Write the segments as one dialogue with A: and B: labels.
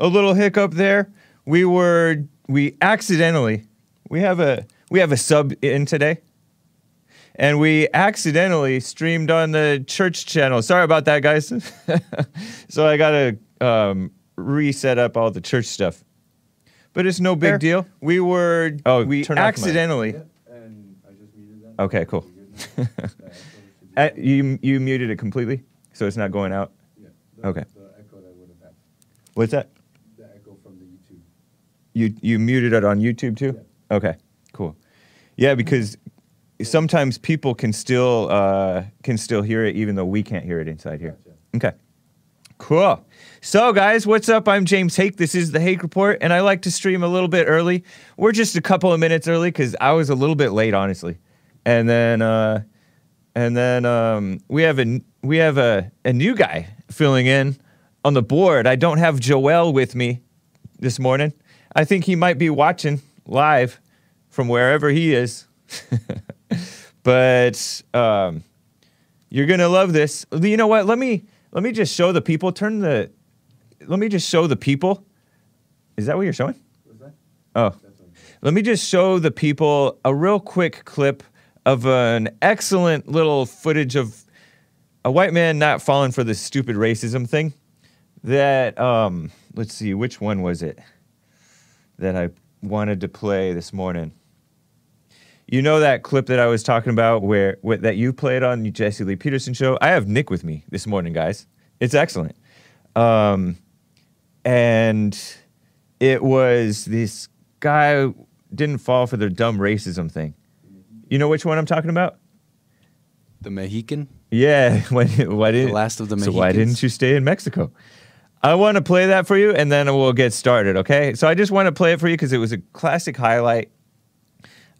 A: a little hiccup there. We were we accidentally we have a we have a sub in today. And we accidentally streamed on the church channel. Sorry about that, guys. so I gotta um, reset up all the church stuff. But it's no big deal. We were oh we
B: turn off my-
A: accidentally.
C: And I just muted.
A: Okay, cool.
C: You're good now? The echo should be-
A: Uh, you you muted it completely, so it's not going out.
C: Yeah, the-
A: okay.
C: The echo that would have
A: What's that?
C: the echo from the YouTube.
A: You you muted it on YouTube too? Okay, cool. Yeah, because sometimes people can still uh, can still hear it even though we can't hear it inside here. Okay. Cool. So guys, what's up? I'm James Hake. This is the Hake Report, and I like to stream a little bit early. We're just a couple of minutes early because I was a little bit late, honestly. And then uh, and then um, we have a we have a, a new guy filling in on the board. I don't have Joel with me this morning. I think he might be watching live from wherever he is. but um, you're gonna love this. You know what? Let me let me just show the people. Turn the. Let me just show the people. Is that what you're showing? Oh.
C: That's what I'm
A: Let me just show the people a real quick clip of an excellent little footage of a white man not falling for the stupid racism thing. That um, let's see, which one was it that I wanted to play this morning? You know that clip that I was talking about where, where that you played on the Jesse Lee Peterson show? I have Nick with me this morning, guys. It's excellent. Um, and it was this guy didn't fall for the dumb racism thing. You know which one I'm talking about?
B: The Mexican?
A: Yeah. Why, why didn't, the
B: last of the
A: So why didn't you stay in Mexico? I want to play that for you, and then we'll get started. Okay. So I just want to play it for you because it was a classic highlight.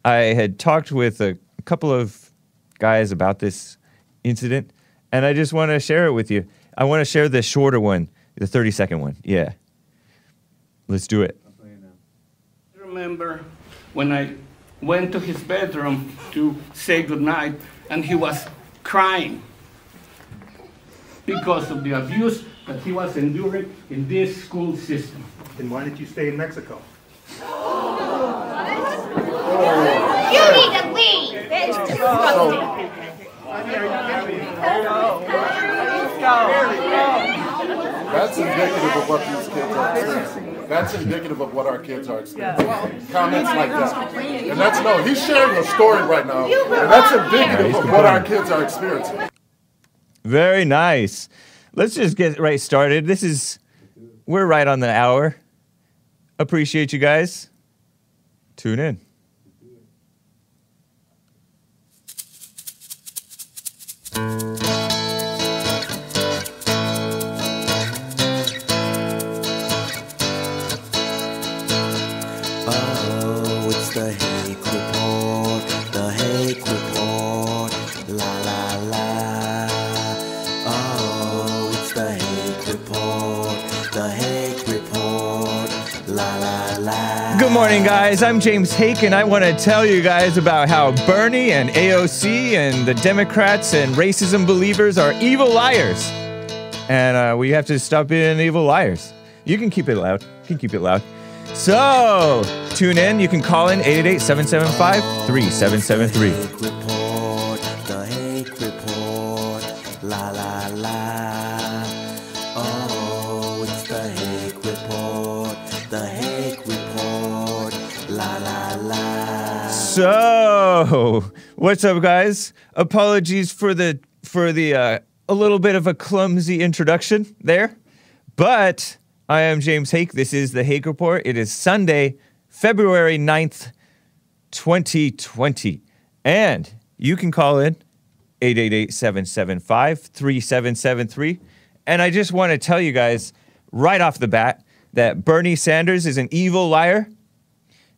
A: I had talked with a couple of guys about this incident, and I just want to share it with you. I want to share the shorter one, the 30 second one. Yeah. Let's do it.
C: Now.
D: remember when I went to his bedroom to say goodnight and he was crying because of the abuse that he was enduring in this school system.
E: Then why did you stay in Mexico?
F: You need to leave. It's disgusting.
G: That's indicative of what these kids are experiencing. That's indicative of what our kids are experiencing. Comments like that. And that's no, he's sharing a story right now. And that's indicative of what our kids are experiencing.
A: Very nice. Let's just get right started. This is, we're right on the hour. Appreciate you guys. Tune in.
H: Oh,
A: morning, guys. I'm James Hake, and I want to tell you guys about how Bernie and AOC and the Democrats and racism believers are evil liars. And uh, we have to stop being evil liars. You can keep it loud. You can keep it loud. So, tune in. You can call in 888 775 3773. So, what's up, guys? Apologies for the for the uh, a little bit of a clumsy introduction there, but I am James Hake. This is the Hake Report. It is Sunday, February 9th, 2020, and you can call in 888-775-3773. And I just want to tell you guys right off the bat that Bernie Sanders is an evil liar.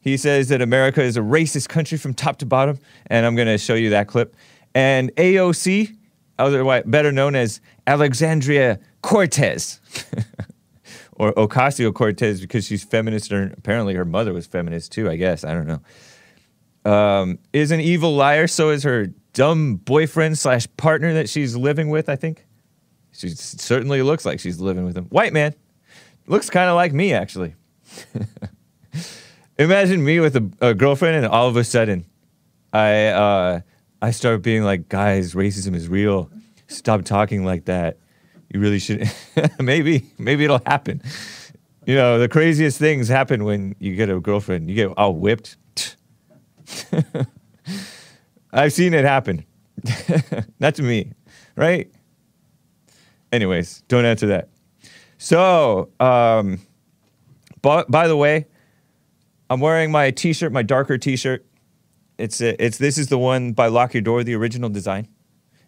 A: He says that America is a racist country from top to bottom, and I'm going to show you that clip. And AOC, otherwise better known as Alexandria Cortez, or Ocasio Cortez, because she's feminist, or apparently her mother was feminist too. I guess I don't know. Um, is an evil liar. So is her dumb boyfriend slash partner that she's living with. I think she certainly looks like she's living with him. White man, looks kind of like me actually. Imagine me with a, a girlfriend, and all of a sudden, I uh, I start being like, guys, racism is real. Stop talking like that. You really should. maybe maybe it'll happen. You know, the craziest things happen when you get a girlfriend. You get all whipped. I've seen it happen. Not to me, right? Anyways, don't answer that. So, um, by, by the way, I'm wearing my T-shirt, my darker T-shirt. It's a, it's this is the one by Lock Your Door, the original design,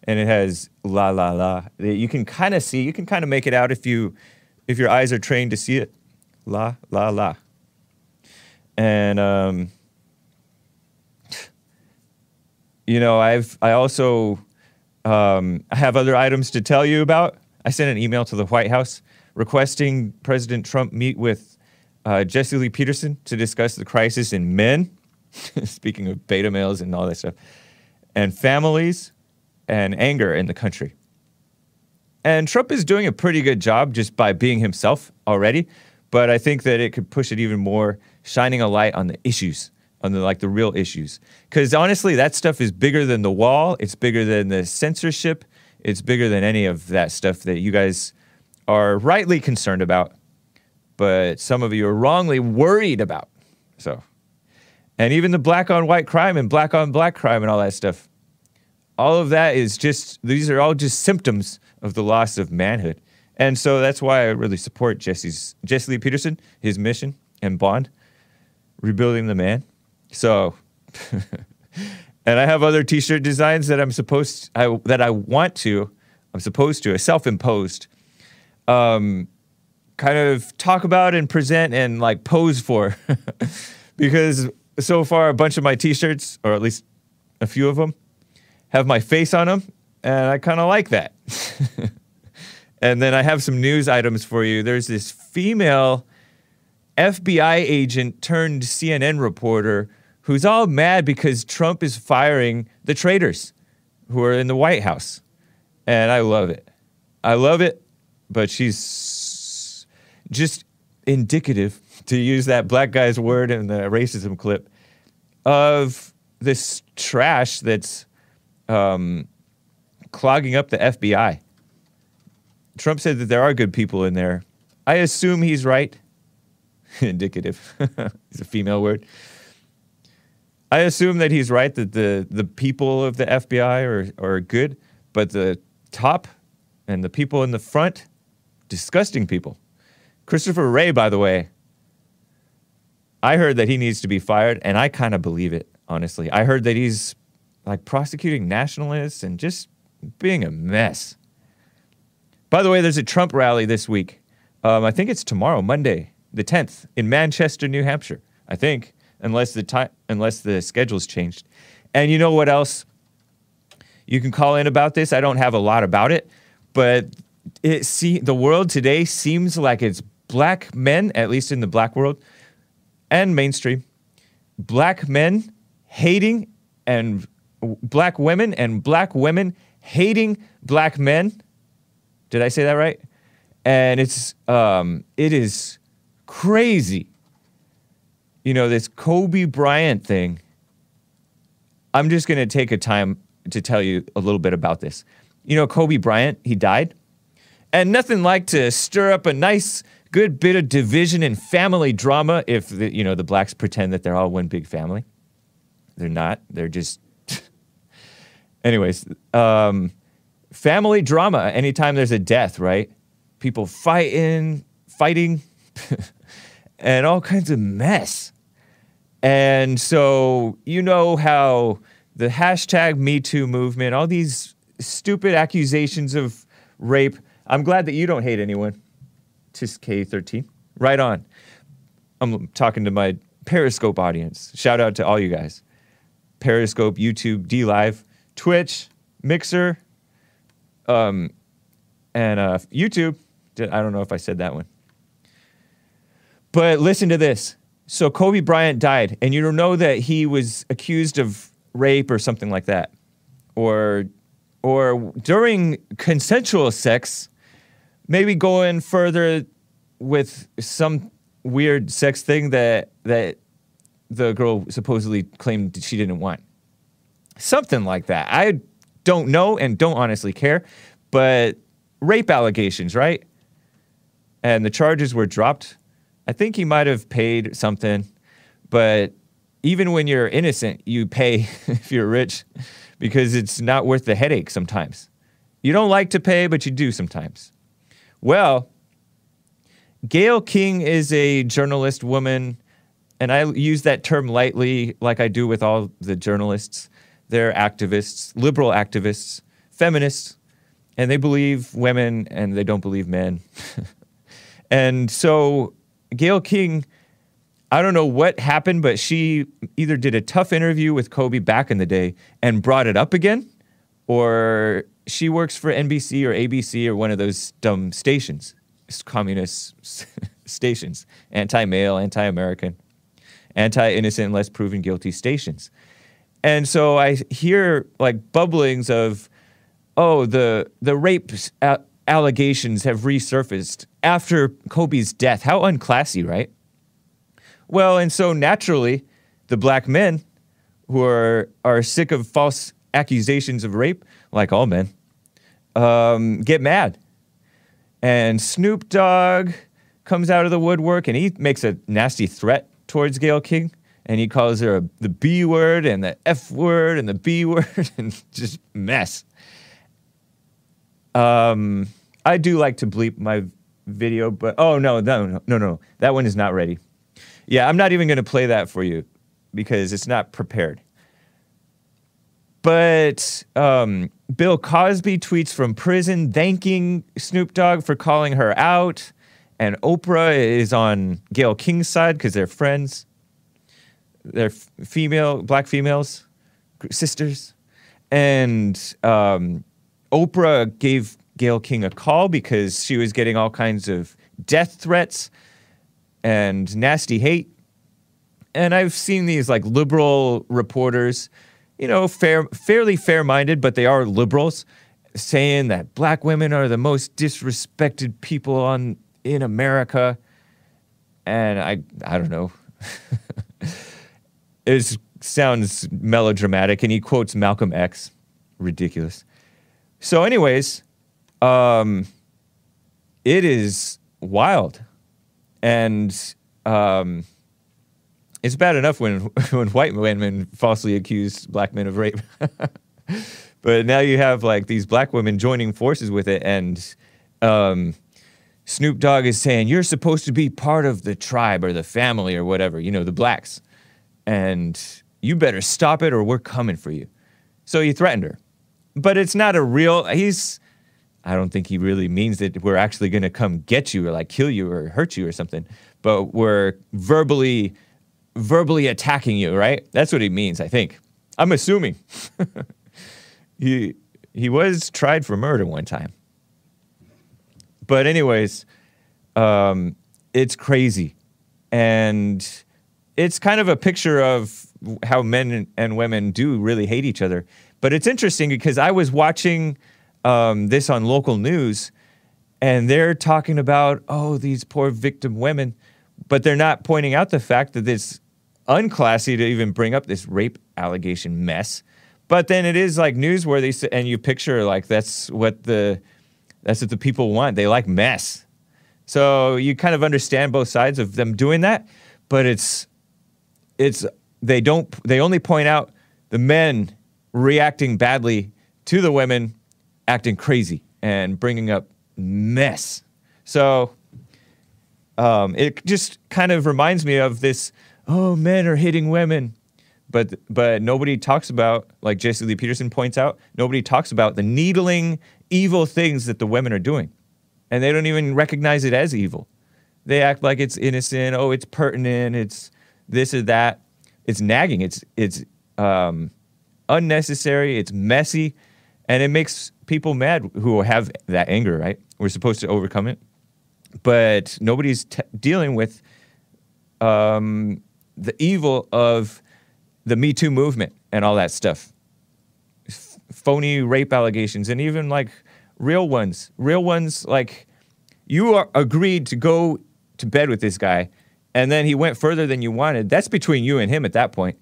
A: and it has la la la. You can kind of see, you can kind of make it out if you if your eyes are trained to see it. La la la. And um, you know, I've I also um, I have other items to tell you about. I sent an email to the White House requesting President Trump meet with uh, Jesse Lee Peterson to discuss the crisis in men. Speaking of beta males and all that stuff, and families and anger in the country. And Trump is doing a pretty good job just by being himself already, but I think that it could push it even more, shining a light on the issues, on the like the real issues. Because honestly, that stuff is bigger than the wall. It's bigger than the censorship. It's bigger than any of that stuff that you guys are rightly concerned about, but some of you are wrongly worried about. So, and even the black on white crime and black on black crime and all that stuff. All of that is just, these are all just symptoms of the loss of manhood. And so that's why I really support Jesse's, Jesse Lee Peterson, his mission and bond, rebuilding the man. So, and I have other t-shirt designs that I'm supposed, I, that I want to, I'm supposed to, a self-imposed, um, kind of talk about and present and like pose for. because so far, a bunch of my t shirts, or at least a few of them, have my face on them. And I kind of like that. and then I have some news items for you. There's this female FBI agent turned CNN reporter who's all mad because Trump is firing the traitors who are in the White House. And I love it. I love it, but she's just indicative, to use that black guy's word in the racism clip, of this trash that's um, clogging up the FBI. Trump said that there are good people in there. I assume he's right. indicative. it's a female word. I assume that he's right that the, the people of the FBI are, are good, but the top and the people in the front, disgusting people. Christopher Wray, by the way, I heard that he needs to be fired, and I kind of believe it, honestly. I heard that he's like prosecuting nationalists and just being a mess. By the way, there's a Trump rally this week. Um, I think it's tomorrow, Monday, the 10th, in Manchester, New Hampshire. I think, unless the time, unless the schedule's changed. And you know what else? You can call in about this. I don't have a lot about it, but it see the world today seems like it's black men, at least in the black world and mainstream, black men hating and black women and black women hating black men. Did I say that right? And it's um, it is crazy. You know this Kobe Bryant thing. I'm just gonna take a time to tell you a little bit about this. You know Kobe Bryant, he died, and nothing like to stir up a nice good bit of division and family drama if the, you know the blacks pretend that they're all one big family. They're not. They're just. Anyways, um, family drama. Anytime there's a death, right? People fighting, fighting, and all kinds of mess. And so you know how the hashtag Me Too movement, all these stupid accusations of rape. I'm glad that you don't hate anyone. Tisk K13. Right on. I'm talking to my Periscope audience. Shout out to all you guys. Periscope, YouTube, D Live, Twitch, Mixer, um, and uh, YouTube. I don't know if I said that one. But listen to this. So Kobe Bryant died, and you know that he was accused of rape or something like that, or or during consensual sex, maybe going further with some weird sex thing that that the girl supposedly claimed she didn't want. Something like that. I don't know and don't honestly care, but rape allegations, right? And the charges were dropped. I think he might have paid something, but even when you're innocent, you pay if you're rich because it's not worth the headache sometimes. You don't like to pay, but you do sometimes. Well, Gail King is a journalist woman, and I use that term lightly, like I do with all the journalists. They're activists, liberal activists, feminists, and they believe women and they don't believe men. and so Gail King, I don't know what happened, but she either did a tough interview with Kobe back in the day and brought it up again, or she works for NBC or ABC or one of those dumb stations, communist stations, anti male, anti American, anti innocent, less proven guilty stations. And so I hear like bubblings of, oh, the, the rape a- allegations have resurfaced after Kobe's death. How unclassy, right? Well, and so naturally, the black men who are, are sick of false accusations of rape, like all men, um, get mad. And Snoop Dogg comes out of the woodwork and he makes a nasty threat towards Gail King. And he calls her a, the B word and the F word and the B word and just mess. Um, I do like to bleep my video, but oh no, no, no, no, no, that one is not ready. Yeah, I'm not even going to play that for you because it's not prepared. But um, Bill Cosby tweets from prison thanking Snoop Dogg for calling her out, and Oprah is on Gail King's side because they're friends. They're female, black females, sisters, and um, Oprah gave Gail King a call because she was getting all kinds of death threats and nasty hate. And I've seen these like liberal reporters, you know, fair, fairly fair-minded, but they are liberals, saying that black women are the most disrespected people on in America. And I, I don't know. it sounds melodramatic, and he quotes Malcolm X. Ridiculous. So, anyways, um, it is wild, and um, it's bad enough when when white women falsely accuse black men of rape, but now you have like these black women joining forces with it, and um, Snoop Dogg is saying you're supposed to be part of the tribe or the family or whatever, you know, the blacks, and you better stop it or we're coming for you. So he threatened her, but it's not a real. He's I don't think he really means that we're actually going to come get you or like kill you or hurt you or something, but we're verbally verbally attacking you, right? That's what he means, I think. I'm assuming. he he was tried for murder one time. But anyways, um, it's crazy. And it's kind of a picture of how men and women do really hate each other. But it's interesting because I was watching um, this on local news, and they're talking about, oh, these poor victim women, but they're not pointing out the fact that it's unclassy to even bring up this rape allegation mess. But then it is like newsworthy, and you picture like that's what the that's what the people want. They like mess. So you kind of understand both sides of them doing that, but it's it's they don't they only point out the men reacting badly to the women acting crazy and bringing up mess. So um, it just kind of reminds me of this oh men are hitting women. But but nobody talks about like jesse lee peterson points out nobody talks about the needling evil things that the women are doing. And they don't even recognize it as evil. They act like it's innocent. Oh it's pertinent. It's this or that. It's nagging. It's it's um, unnecessary. It's messy. And it makes people mad who have that anger right? We're supposed to overcome it. But nobody's dealing with um, the evil of the Me Too movement and all that stuff. F- phony rape allegations and even like real ones. Real ones like you are agreed to go to bed with this guy, and then he went further than you wanted, that's between you and him at that point.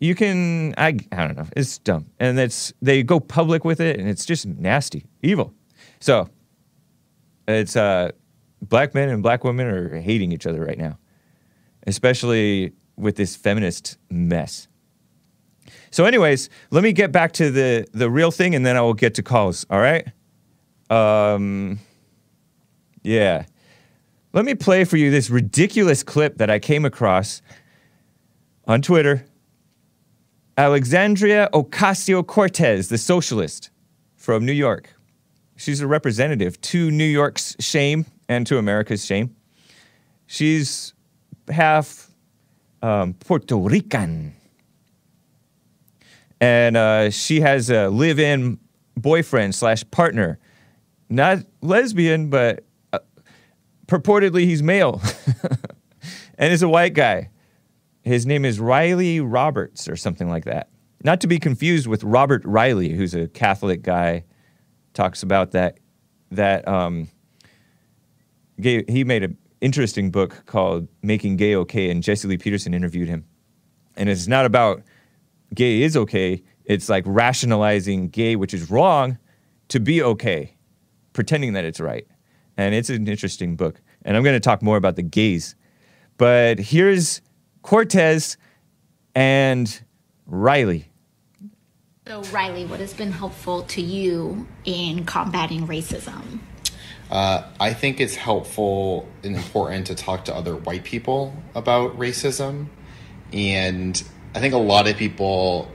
A: You can, I, I don't know, it's dumb. And it's, they go public with it, and it's just nasty, evil. So, it's, uh, black men and black women are hating each other right now, especially with this feminist mess. So, anyways, let me get back to the the real thing, and then I will get to calls. All right. Um. Yeah. Let me play for you this ridiculous clip that I came across on Twitter. Alexandria Ocasio Cortez, the socialist from New York. She's a representative to New York's shame and to America's shame. She's half um, Puerto Rican. And uh, she has a live in boyfriend slash partner. Not lesbian, but uh, purportedly he's male. and is a white guy. His name is Riley Roberts or something like that. Not to be confused with Robert Riley, who's a Catholic guy, talks about that that um, gay, he made an interesting book called Making Gay Okay, and Jesse Lee Peterson interviewed him. And it's not about gay is okay, it's like rationalizing gay, which is wrong, to be okay, pretending that it's right. And it's an interesting book. And I'm going to talk more about the gays. But here's Cortez and Riley.
I: So, Riley, what has been helpful to you in combating racism?
J: Uh, I think it's helpful and important to talk to other white people about racism. And I think a lot of people,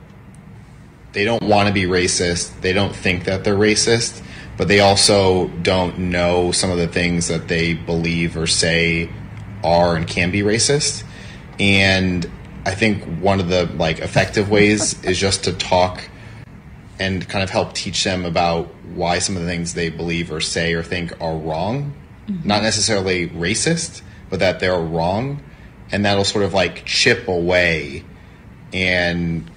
J: they don't want to be racist. They don't think that they're racist, but they also don't know some of the things that they believe or say are and can be racist. And I think one of the like effective ways is just to talk and kind of help teach them about why some of the things they believe or say or think are wrong. Mm-hmm. Not necessarily racist, but that they're wrong. And that'll sort of like chip away and,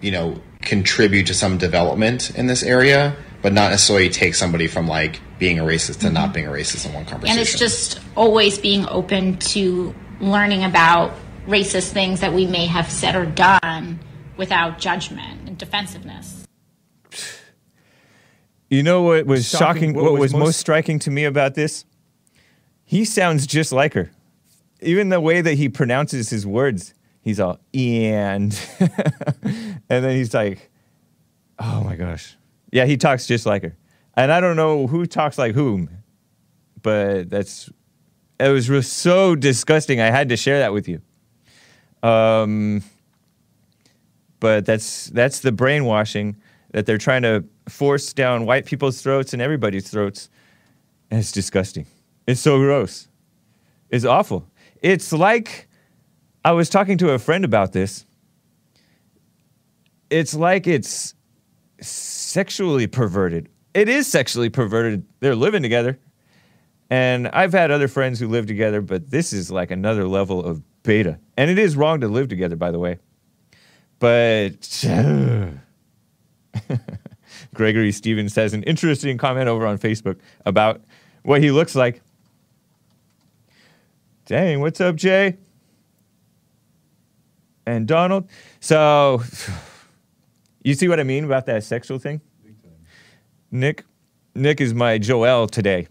J: you know, contribute to some development in this area, but not necessarily take somebody from like being a racist to not mm-hmm. being a racist in one conversation.
I: And it's just always being open to learning about racist things that we may have said or done without judgment and defensiveness.
A: You know what was shocking?
E: Shocking.
A: what, was, most striking to me about this? He sounds just like her. Even the way that he pronounces his words, he's all and, and then he's like, oh my gosh, yeah, he talks just like her. And I don't know who talks like whom, but that's it was re- so disgusting. I had to share that with you. Um, but that's that's the brainwashing that they're trying to force down white people's throats and everybody's throats. And it's disgusting. It's so gross. It's awful. It's like I was talking to a friend about this. It's like it's sexually perverted. It is sexually perverted. They're living together. And I've had other friends who live together, but this is like another level of beta. And it is wrong to live together, by the way. But Gregory Stevens says an interesting comment over on Facebook about what he looks like. Dang, what's up, Jay? And Donald. So, you see what I mean about that sexual thing? Nick, Nick is my Joel today.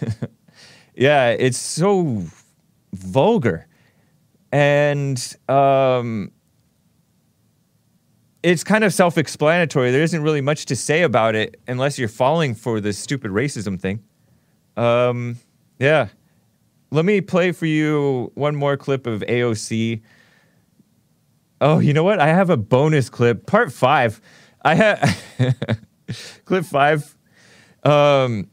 A: yeah, it's so vulgar. And um, it's kind of self explanatory. There isn't really much to say about it unless you're falling for this stupid racism thing. Um, yeah. Let me play for you one more clip of AOC. Oh, you know what? I have a bonus clip, part five. I have clip five. Um,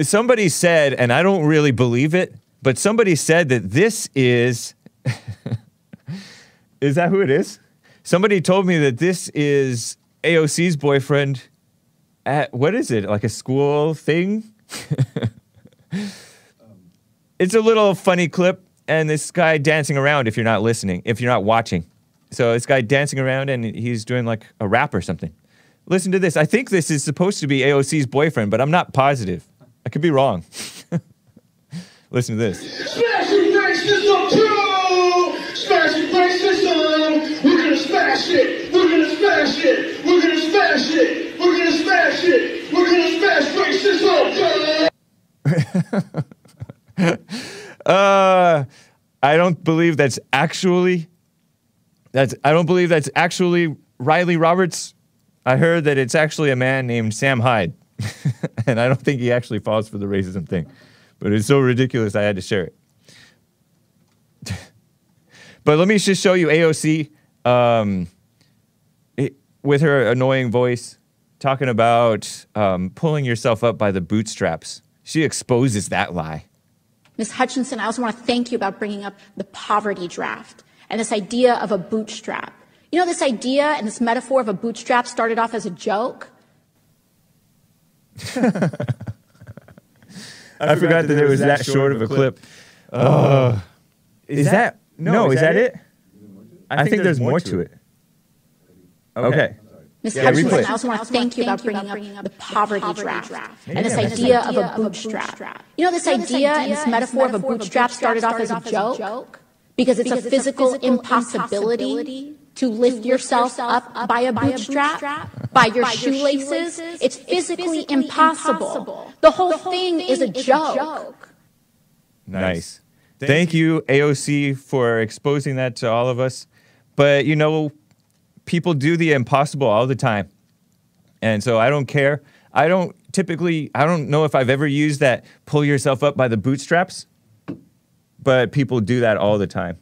A: somebody said, and I don't really believe it, but somebody said that this is. is that who it is? Somebody told me that this is AOC's boyfriend at what is it? Like a school thing? it's a little funny clip, and this guy dancing around if you're not listening, if you're not watching. So this guy dancing around and he's doing like a rap or something. Listen to this. I think this is supposed to be AOC's boyfriend, but I'm not positive. I could be wrong. Listen to this.
K: Smashing too! Smashing racism! Smash it! We're gonna smash it! We're gonna smash it! We're gonna smash it! We're gonna smash racism!
A: Uh, I don't believe that's actually that's I don't believe that's actually Riley Roberts. I heard that it's actually a man named Sam Hyde, and I don't think he actually falls for the racism thing. But it's so ridiculous, I had to share it. but let me just show you AOC um, it- with her annoying voice talking about um, pulling yourself up by the bootstraps. She exposes that lie.
I: Ms. Hutchinson, I also want to thank you about bringing up the poverty draft and this idea of a bootstrap. You know, this idea and this metaphor of a bootstrap started off as a joke.
A: I, forgot that it was that short of a clip. Uh, is that no? Is that it? I think there's more to it. Okay.
I: Ms.
A: Yeah,
I: Hutchinson. I also want to thank you about bringing up the poverty draft and this idea of a bootstrap. You know, this idea and this metaphor of a bootstrap started off as a joke because it's a physical impossibility to lift yourself up by a bootstrap, by your shoelaces. It's physically impossible. The whole thing is a joke.
A: Nice. Thank you, AOC, for exposing that to all of us. But you know, people do the impossible all the time. And so I don't care. I don't typically, I don't know if I've ever used that pull yourself up by the bootstraps, but people do that all the time.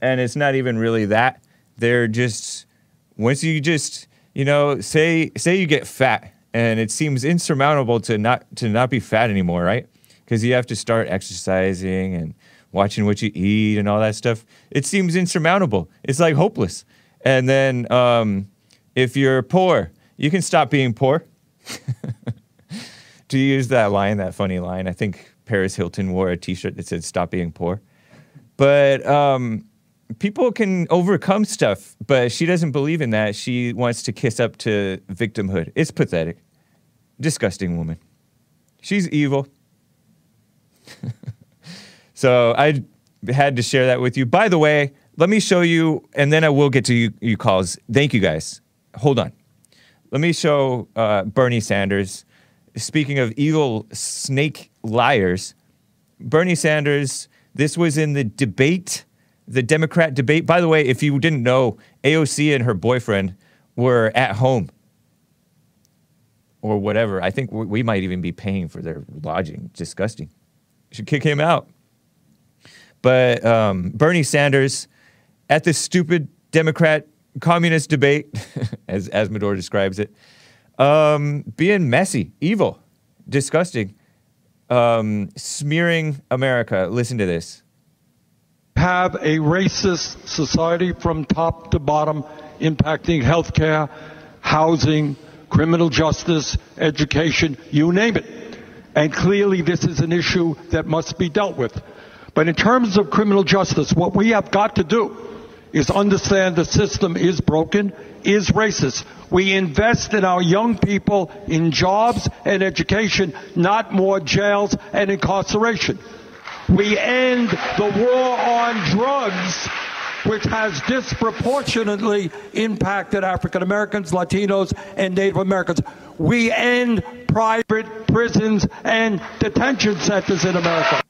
A: And it's not even really that. They're just, once you just, you know, say, say you get fat and it seems insurmountable to not, to not be fat anymore, right? Because you have to start exercising and watching what you eat and all that stuff. It seems insurmountable. It's like hopeless. And then um, if you're poor, you can stop being poor. Do you use that line, that funny line, I think Paris Hilton wore a T-shirt that said "Stop being poor." But um, people can overcome stuff, but she doesn't believe in that. She wants to kiss up to victimhood. It's pathetic, disgusting woman. She's evil. so I had to share that with you. By the way, let me show you, and then I will get to you, you calls. Thank you guys. Hold on. Let me show uh, Bernie Sanders. Speaking of evil snake liars, Bernie Sanders, this was in the debate, the Democrat debate. By the way, if you didn't know, AOC and her boyfriend were at home or whatever. I think we might even be paying for their lodging. Disgusting. Should kick him out. But um, Bernie Sanders at this stupid Democrat communist debate, as as Mador describes it, um, being messy, evil, disgusting, um, smearing America. Listen to this.
L: have a racist society from top to bottom impacting healthcare, housing, criminal justice, education, you name it. And clearly this is an issue that must be dealt with. But in terms of criminal justice, what we have got to do is understand the system is broken, is racist. We invest in our young people in jobs and education, not more jails and incarceration. We end the war on drugs, which has disproportionately impacted African Americans, Latinos, and Native Americans. We end private prisons and detention centers in America.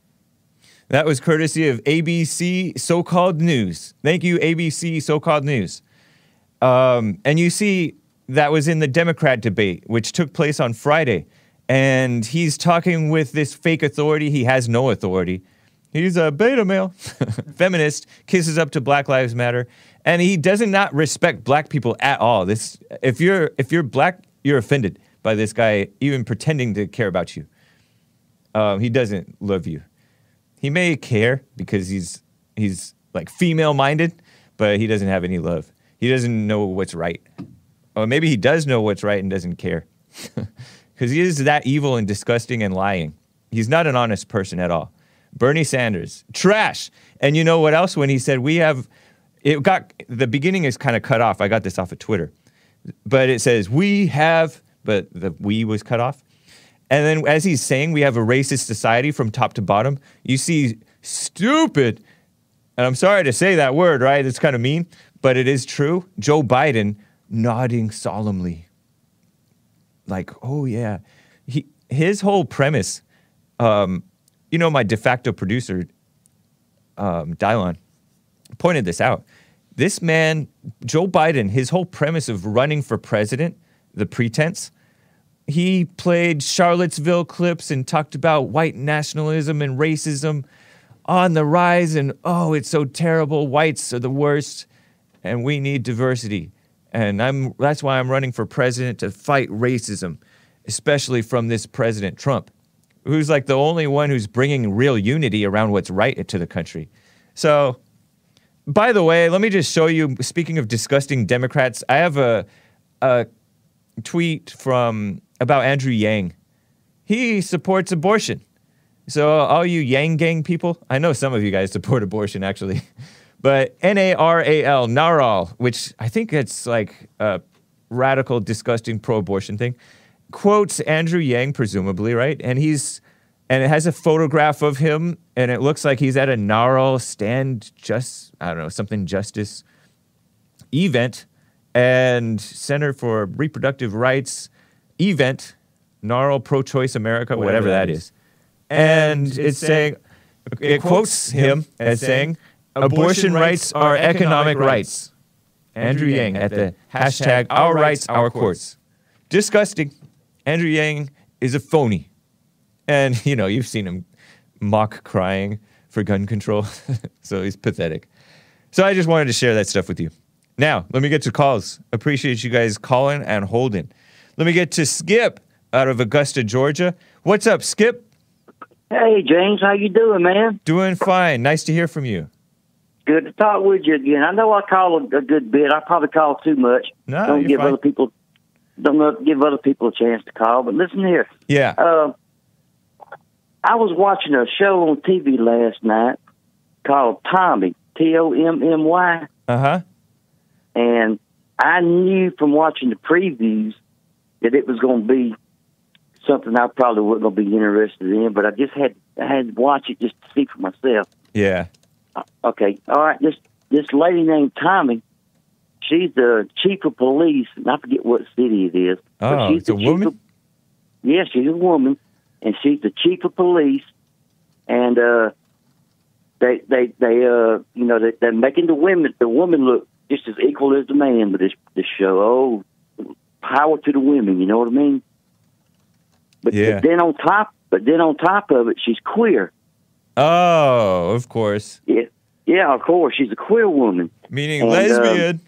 A: That was courtesy of ABC so called news. Thank you, ABC so called news. Um, and you see, that was in the Democrat debate, which took place on Friday. And he's talking with this fake authority. He has no authority. He's a beta male, feminist, kisses up to Black Lives Matter, and he does not respect black people at all. This, if you're if you're black, you're offended by this guy even pretending to care about you. Um, he doesn't love you. He may care because he's he's like female minded, but he doesn't have any love. He doesn't know what's right. Or maybe he does know what's right and doesn't care. Because he is that evil and disgusting and lying. He's not an honest person at all. Bernie Sanders, trash. And you know what else? When he said we have, it got the beginning is kind of cut off. I got this off of Twitter, but it says we have, but the we was cut off. And then as he's saying we have a racist society from top to bottom, you see stupid, and I'm sorry to say that word, right? It's kind of mean, but it is true. Joe Biden nodding solemnly. Like, oh yeah. He his whole premise, um, you know, my de facto producer, um, Dylon, pointed this out. This man, Joe Biden, his whole premise of running for president, the pretense, he played Charlottesville clips and talked about white nationalism and racism on the rise and oh it's so terrible. Whites are the worst and we need diversity. And I'm that's why I'm running for president to fight racism especially from this president Trump who's like the only one who's bringing real unity around what's right to the country. So by the way let me just show you speaking of disgusting democrats I have a a tweet from about Andrew Yang. He supports abortion. So all you Yang gang people, I know some of you guys support abortion actually, but N A R A L Naral, which I think it's like a radical, disgusting pro-abortion thing, quotes Andrew Yang presumably, right? And he's and it has a photograph of him, and it looks like he's at a Naral stand, just I don't know something justice event and Center for Reproductive Rights event, Naral Pro Choice America, whatever, that is. And it's saying, it quotes him as saying, abortion rights are economic rights. Andrew Yang at the hashtag Our Rights, Our Courts. Disgusting. Andrew Yang is a phony. And, you know, you've seen him mock crying for gun control. so he's pathetic. So I just wanted to share that stuff with you. Now, let me get to calls. Appreciate you guys calling and holding. Let me get to Skip out of Augusta, Georgia. What's up, Skip?
M: Hey, James, how you doing, man?
A: Doing fine. Nice to hear from you.
M: Good to talk with you again. I know I call a, good bit. I probably call too much.
A: No,
M: don't give
A: fine.
M: other people don't give other people a chance to call. But listen here.
A: Yeah.
M: Uh, I was watching a show on TV last night called Tommy T O M M Y,
A: Uh huh.
M: and I knew from watching the previews that it was going to be something I probably wasn't going to be interested in. But I just had I had to watch it just to see for myself.
A: Yeah.
M: Okay, all right. This this lady named Tommy, she's the chief of police, and I forget what city it is. but
A: Oh,
M: she's
A: it's a woman?
M: Of, yeah, she's a woman, and she's the chief of police, and uh, they they they uh you know they, they're making the women the woman look just as equal as the man with this this show. Oh, power to the women, you know what I mean? But,
A: Yeah.
M: but then on top, but then on top of it, she's queer.
A: Oh, of course.
M: Yeah, yeah, of course, she's a queer woman.
A: Meaning
M: And, um,
A: lesbian.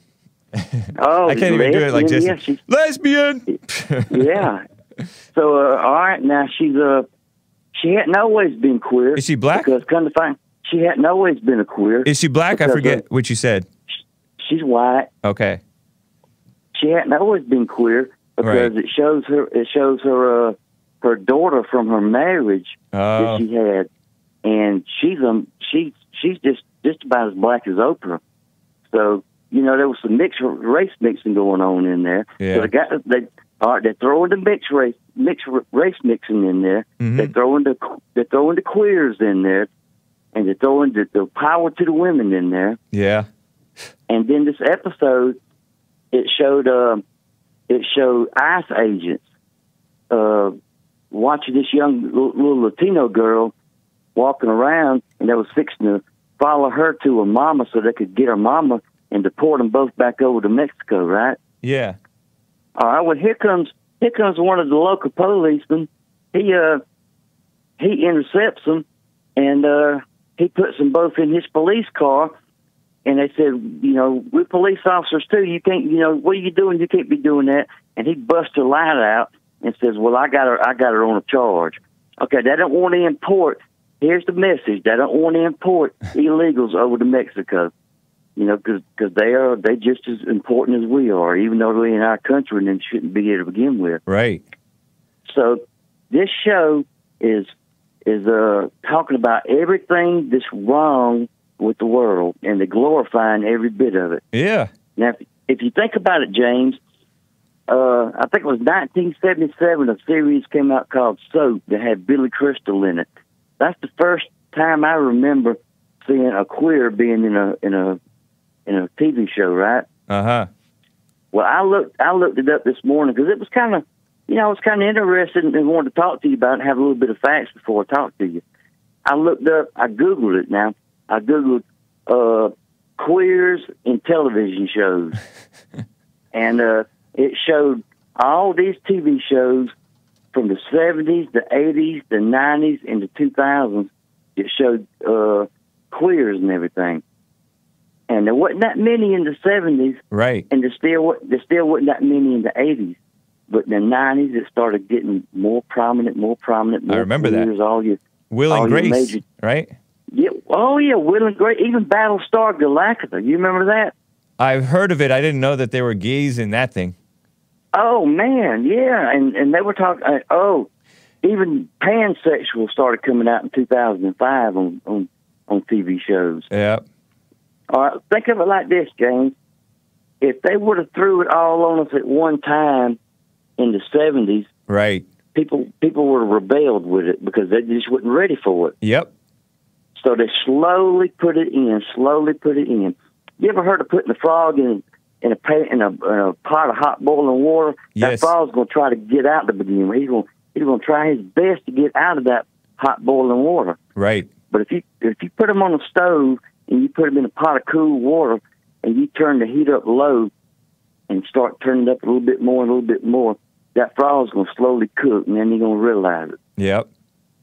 M: Oh,
A: I can't even do it like
M: lesbian,
A: Jesse.
M: Yeah,
A: lesbian.
M: yeah. So, uh, all right, now she's uh, she hadn't always been queer.
A: Is she black?
M: Because come to find, she hadn't always been a queer.
A: Is she black? I forget
M: uh,
A: what you said.
M: she's white.
A: Okay.
M: She hadn't always been queer because
A: Right.
M: it shows her. It shows her uh, her daughter from her marriage
A: Oh.
M: that she had, and she's um she she's just just about as black as Oprah. So you know there was some mixed race mixing going on in there.
A: Yeah.
M: So they got they all right. They're throwing the mixed race mixed race mixing in there.
A: Mm-hmm.
M: They're throwing the they're throwing the queers in there, and they're throwing the, the power to the women in there.
A: Yeah.
M: And then this episode, it showed um, it showed ICE agents uh, watching this young little, little Latino girl walking around, and they was fixing to follow her to her mama so they could get her mama and deport them both back over to Mexico, right?
A: Yeah.
M: All right. Well, here comes here comes one of the local policemen. He uh he intercepts them, and uh he puts them both in his police car. And they said, you know, we're police officers too. You can't, you know, what are you doing? You can't be doing that. And he busts a light out and says, well, I got her, I got her on a charge. Okay, they don't want to import. Here's the message: they don't want to import illegals over to Mexico you know, because they are they just as important as we are, even though they're in our country and shouldn't be here to begin with.
A: Right.
M: So this show is is uh talking about everything that's wrong with the world and they're glorifying every bit of it.
A: Yeah.
M: Now, if, if you think about it, James, uh, I think it was 1977. A series came out called Soap that had Billy Crystal in it. That's the first time I remember seeing a queer being in a in a in a TV show, right?
A: Uh huh.
M: Well, I looked I looked it up this morning because it was kind of, you know, I was kind of interested and wanted to talk to you about it and have a little bit of facts before I talk to you. I looked up, I googled it now. I googled uh, queers in television shows, and uh, it showed all these TV shows from the seventies, the eighties, the nineties, and the two thousands. It showed uh, queers and everything and there wasn't that many in the seventies,
A: right?
M: And there still there still wasn't that many in the eighties. But in the nineties, it started getting more prominent, more prominent. More
A: I remember that.
M: All your
A: Will
M: all
A: and Grace,
M: major-
A: right?
M: Yeah, oh yeah, Will and Grace, even Battlestar Galactica. You remember that?
A: I've heard of it. I didn't know that there were gays in that thing.
M: Oh man, yeah, and and they were talking. Uh, oh, even pansexual started coming out in two thousand and five on on on TV shows.
A: Yeah.
M: All right, think of it like this, James. If they would have threw it all on us at one time in the seventies,
A: Right.
M: people people would have rebelled with it because they just wasn't ready for it.
A: Yep.
M: So they slowly put it in, slowly put it in. You ever heard of putting a frog in in a pa- in a, in a pot of hot boiling water? That
A: Yes.
M: frog's going to try to get out to begin with. He's gonna he's going to try his best to get out of that hot boiling water.
A: Right.
M: But if you if you put them on a stove and you put them in a pot of cool water and you turn the heat up low and start turning it up a little bit more and a little bit more, that frog's going to slowly cook and then you're going to realize it.
A: Yep.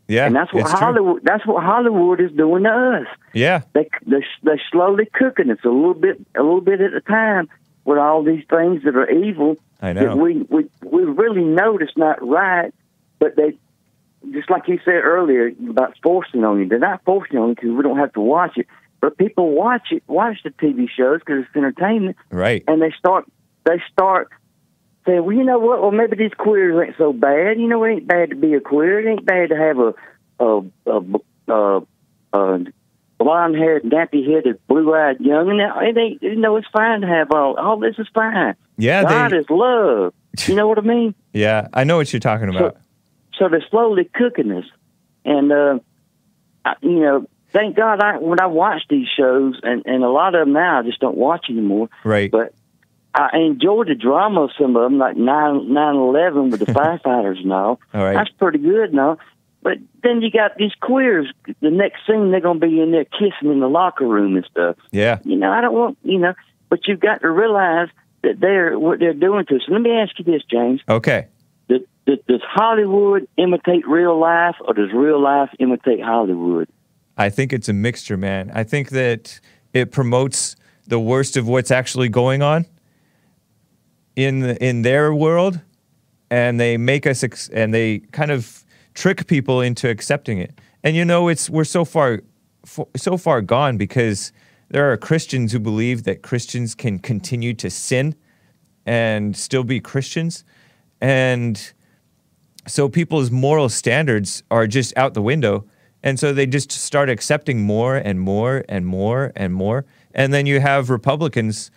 A: Yeah.
M: and that's what
A: it's true.
M: Hollywood that's what Hollywood is doing to us.
A: Yeah.
M: They they they're slowly cooking us a little bit a little bit at a time with all these things that are evil
A: I
M: that
A: know.
M: we we we really know it's not right, but they just like you said earlier about forcing on you. They're not forcing on you because we don't have to watch it, but people watch it, watch the TV shows because it's entertainment,
A: Right.
M: and they start they start saying, well, you know what? Well, maybe these queers ain't so bad. You know, it ain't bad to be a queer. It ain't bad to have a a a, a, a blonde haired, nappy headed, blue eyed young. And it ain't. You know, it's fine to have all. All this is fine.
A: Yeah,
M: God
A: they-
M: is love. You know what I mean?
A: Yeah. I know what you're talking about.
M: So they're slowly cooking us, and uh, I, you know, thank God I when I watch these shows, and and a lot of them now I just don't watch anymore.
A: Right.
M: But I enjoy the drama of some of them, like nine nine eleven with the firefighters and all.
A: All right.
M: That's pretty good and all. But then you got these queers. The next scene, they're gonna be in there kissing in the locker room and stuff.
A: Yeah.
M: You know, I don't want you know, but you've got to realize that they're what they're doing to us. Let me ask you this, James.
A: Okay.
M: Does, does Hollywood imitate real life, or does real life imitate Hollywood?
A: I think it's a mixture, man. I think that it promotes the worst of what's actually going on in in their world, and they make us ex- and they kind of trick people into accepting it. And you know, it's we're so far fo- so far gone because there are Christians who believe that Christians can continue to sin and still be Christians, and so people's moral standards are just out the window. And so they just start accepting more and more and more and more. And then you have republicans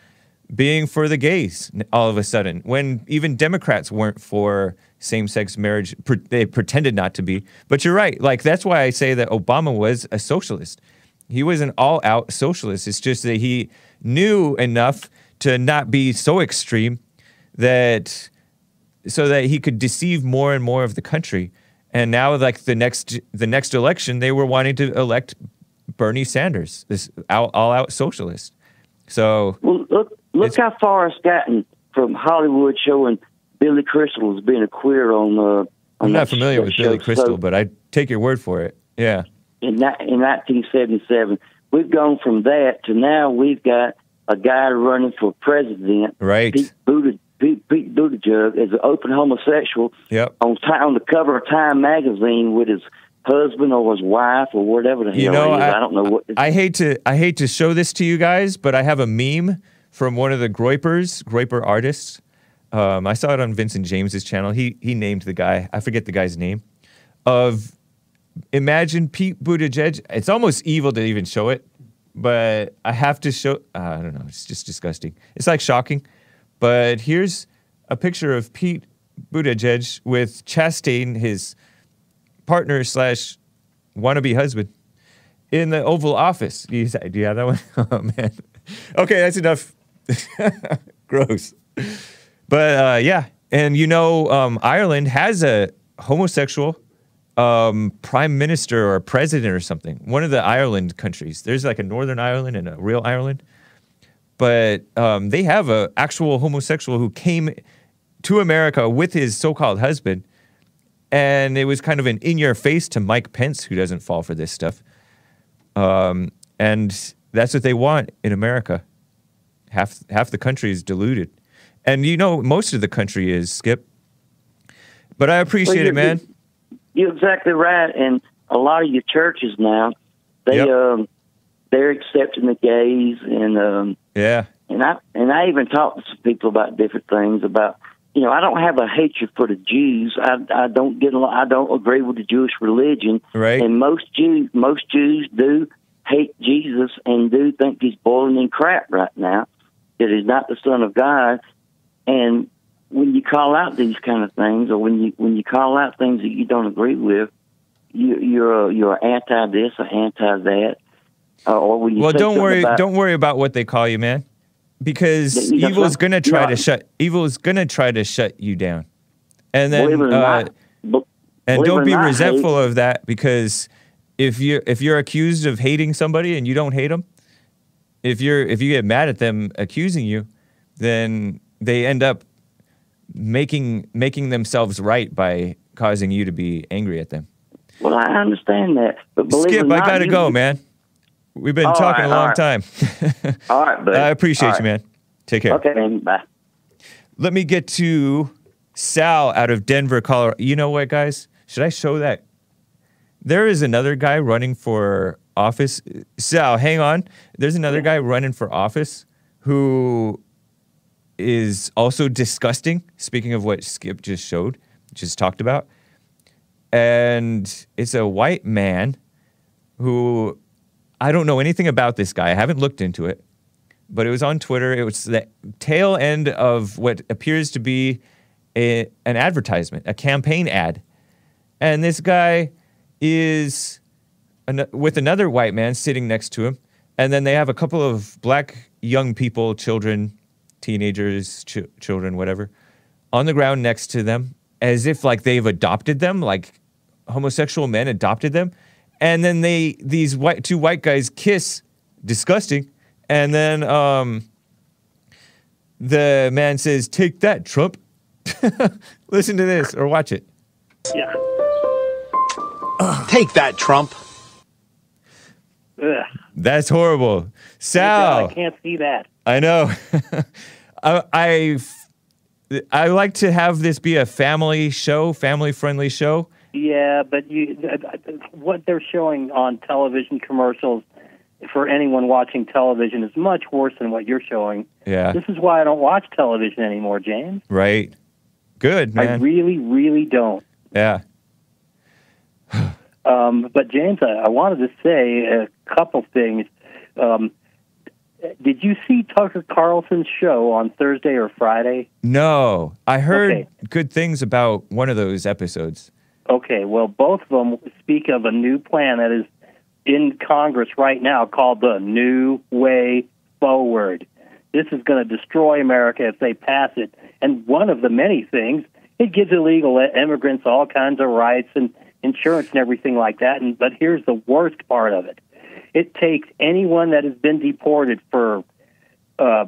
A: being for the gays all of a sudden when even democrats weren't for same-sex marriage pre- they pretended not to be but you're right like that's why i say that obama was a socialist he was an all-out socialist it's just that he knew enough to not be so extreme that so that he could deceive more and more of the country. And now, like the next the next election, they were wanting to elect Bernie Sanders, this all, all out socialist. So
M: Well, look look how far it's gotten from Hollywood showing Billy Crystal as being a queer on. Uh, on
A: I'm not familiar with
M: show.
A: Billy Crystal,
M: So,
A: but I take your word for it. Yeah.
M: in, that, in 1977, we've gone from that to now we've got a guy running for president.
A: Right.
M: Pete Buttigieg, Pete, Pete Buttigieg is an open homosexual
A: Yep.
M: on on the cover of Time magazine with his husband or his wife or whatever the hell
A: You know,
M: it is.
A: I,
M: I, don't know what.
A: I hate to I hate to show this to you guys, but I have a meme from one of the Groypers, Groyper artists. Um, I saw it on Vincent James's channel. He he named the guy. I forget the guy's name. Of imagine Pete Buttigieg. It's almost evil to even show it, but I have to show. Uh, I don't know. It's just disgusting. It's like shocking. But here's a picture of Pete Buttigieg with Chasten, his partner slash wannabe husband, in the Oval Office. Do you, do you have that one? Oh man. Okay, that's enough. Gross. But uh, yeah, and you know, um, Ireland has a homosexual um, prime minister or president or something. One of the Ireland countries. There's like a Northern Ireland and a real Ireland. But um, they have a actual homosexual who came to America with his so-called husband, and it was kind of an in-your-face to Mike Pence, who doesn't fall for this stuff. Um, and that's what they want in America. Half half the country is deluded, and you know most of the country is Skip. But I appreciate
M: Well,
A: it, man.
M: You're exactly right, and a lot of your churches now, they um, they're accepting the gays, and um,
A: Yeah,
M: and I and I even talked to some people about different things about you know I don't have a hatred for the Jews. I I don't get I don't agree with the Jewish religion,
A: Right.
M: And most Jews most Jews do hate Jesus and do think he's boiling in crap right now. That he's not the Son of God, and when you call out these kind of things, or when you when you call out things that you don't agree with, you, you're you're anti this or anti that, uh, or when you
A: well, don't worry.
M: about-
A: Don't worry about what they call you, man, because
M: You know
A: evil's gonna try
M: No.
A: to shut. Evil's gonna try to shut you down, and then
M: Believe it or
A: uh,
M: not,
A: and don't be
M: not,
A: resentful
M: hate-
A: of that because if you if you're accused of hating somebody and you don't hate them, if you're if you get mad at them accusing you, then they end up making making themselves right by causing you to be angry at them.
M: Well, I understand that, but
A: Skip, I gotta
M: you-
A: go, man. We've been
M: All
A: talking
M: right,
A: a long
M: right.
A: time.
M: All right, buddy.
A: I appreciate
M: All
A: you,
M: right.
A: man. Take care.
M: Okay, man. Bye.
A: Let me get to Sal out of Denver, Colorado. You know what, guys? Should I show that? There is another guy running for office. Sal, hang on. There's another guy running for office who is also disgusting. Speaking of what Skip just showed, just talked about. And it's a white man who I don't know anything about this guy. I haven't looked into it but it was on Twitter. It was the tail end of what appears to be a, an advertisement, a campaign ad. And this guy is an, with another white man sitting next to him. And then they have a couple of black young people, children, teenagers, ch- children, whatever, on the ground next to them, as if like they've adopted them, like homosexual men adopted them. And then they, these white, two white guys kiss, disgusting. And then um, the man says, Take that, Trump. Listen to this or watch it.
N: Yeah.
O: Take that, Trump.
N: Ugh.
A: That's horrible.
N: Thank God
A: Sal,
N: I can't see that.
A: I know. Uh, I, I, I like to have this be a family show, family friendly show.
N: Yeah, but you, th- th- what they're showing on television commercials for anyone watching television is much worse than what you're showing.
A: Yeah.
N: This is why I don't watch television anymore, James.
A: Right. Good,
N: I really, really don't.
A: yeah.
N: Um, but James, I, I wanted to say a couple things. Um, did you see Tucker Carlson's show on Thursday or Friday?
A: No, I heard
N: Okay.
A: good things about one of those episodes.
N: Okay, well, both of them speak of a new plan that is in Congress right now called the New Way Forward. This is going to destroy America if they pass it. And one of the many things, it gives illegal immigrants all kinds of rights and insurance and everything like that. And but here's the worst part of it: it takes anyone that has been deported for uh,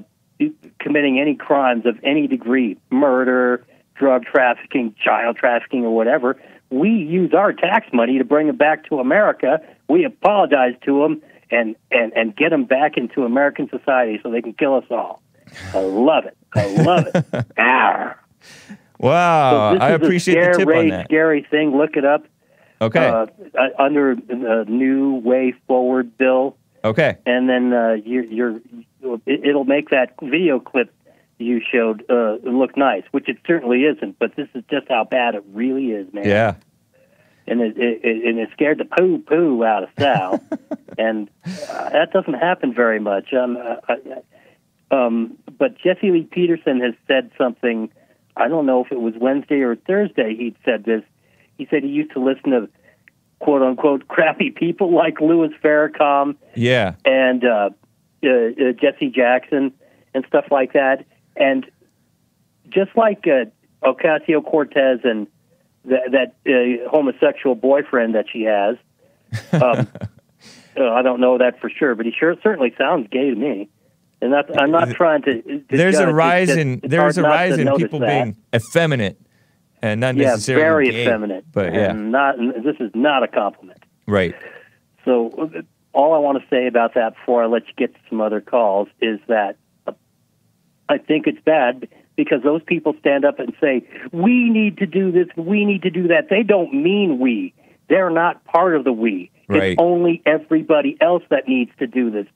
N: committing any crimes of any degree, murder, drug trafficking, child trafficking, or whatever, we use our tax money to bring them back to America. We apologize to them and, and, and get them back into American society so they can kill us all. I love it. I love it. Arr.
A: Wow,
N: So
A: I appreciate
N: a scare
A: the tip on that.
N: Scary thing. Look it up.
A: Okay.
N: Uh, uh, under the New Way Forward bill,
A: okay.
N: and then uh, you're, you're it, it'll make that video clip you showed uh, look nice, which it certainly isn't. But this is just how bad it really is, man.
A: Yeah.
N: And it, it, it and it scared the poo poo out of Sal, and uh, that doesn't happen very much. Um, uh, I, um, but Jesse Lee Peterson has said something I don't know if it was Wednesday or Thursday he'd said this. He said he used to listen to quote unquote crappy people like Louis Farrakhan
A: Yeah.
N: and uh, uh, uh, Jesse Jackson and stuff like that. And just like uh, Ocasio Cortez and th- that uh, homosexual boyfriend that she has, um, uh, I don't know that for sure, but he sure certainly sounds gay to me. And that's, I'm not trying to. to
A: There's
N: judge,
A: a
N: it's
A: rise
N: just-
A: in
N: it's
A: there's a rise in people
N: that.
A: being effeminate and not
N: yeah,
A: necessarily
N: very
A: gay,
N: effeminate.
A: But yeah,
N: and not this is not a compliment.
A: right.
N: So all I want to say about that before I let you get to some other calls is that I think it's bad because those people stand up and say we need to do this, we need to do that. They don't mean we. They're not part of the we.
A: Right.
N: It's only everybody else that needs to do this,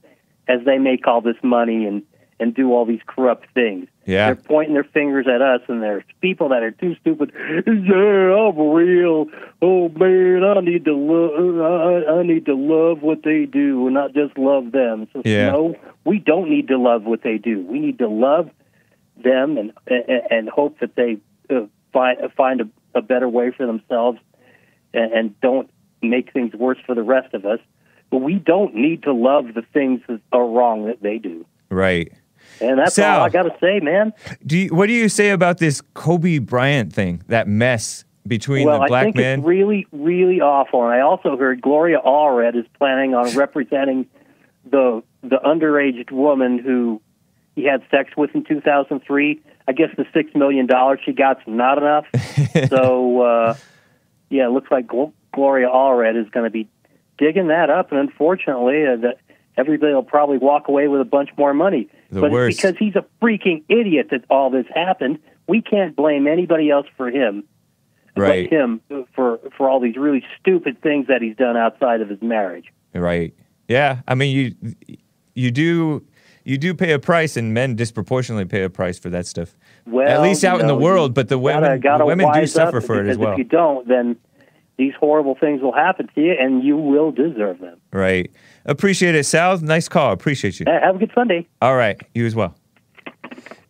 N: as they make all this money and and do all these corrupt things.
A: Yeah.
N: They're pointing their fingers at us, and there's people that are too stupid. Yeah, I'm real. Oh man, I need to love. I, I need to love what they do, and not just love them. So
A: Yeah.
N: no, we don't need to love what they do. We need to love them and and, and hope that they uh, find find a, a better way for themselves, and, and don't make things worse for the rest of us. But we don't need to love the things that are wrong that they do.
A: Right.
N: And that's
A: Sal.
N: all I got to say, man.
A: Do you, what do you say about this Kobe Bryant thing? That mess between
N: well,
A: the black
N: I think it's really, really awful. And I also heard Gloria Allred is planning on representing the the underage woman who he had sex with in 2003. I guess the six million dollars she got's not enough. so uh, yeah, it looks like Gl- Gloria Allred is going to be digging that up, and unfortunately, uh, that everybody will probably walk away with a bunch more money.
A: The
N: but
A: worst.
N: because he's a freaking idiot that all this happened. We can't blame anybody else for him
A: right.
N: but him for for all these really stupid things that he's done outside of his marriage.
A: Right. Yeah. I mean, you you do you do pay a price, and men disproportionately pay a price for that stuff.
N: Well,
A: At least out
N: you
A: in the world, but the
N: gotta-
A: women
N: gotta
A: the women do suffer for it as well.
N: If you don't, then these horrible things will happen to you, and you will deserve them.
A: Right. Appreciate it, Sal. Nice call. Appreciate you.
N: Uh, Have a good Sunday.
A: All right, you as well.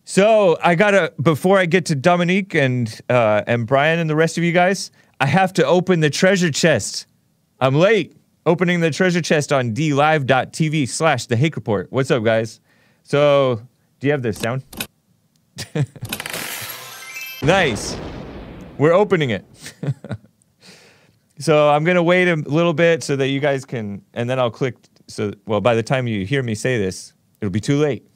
A: So I gotta before I get to Dominique and uh, and Brian and the rest of you guys, I have to open the treasure chest. I'm late opening the treasure chest on dlive.tv slash the Hake Report. What's up, guys? So do you have the sound? nice. We're opening it. so I'm gonna wait a little bit so that you guys can, and then I'll click. So well, by the time you hear me say this, it'll be too late.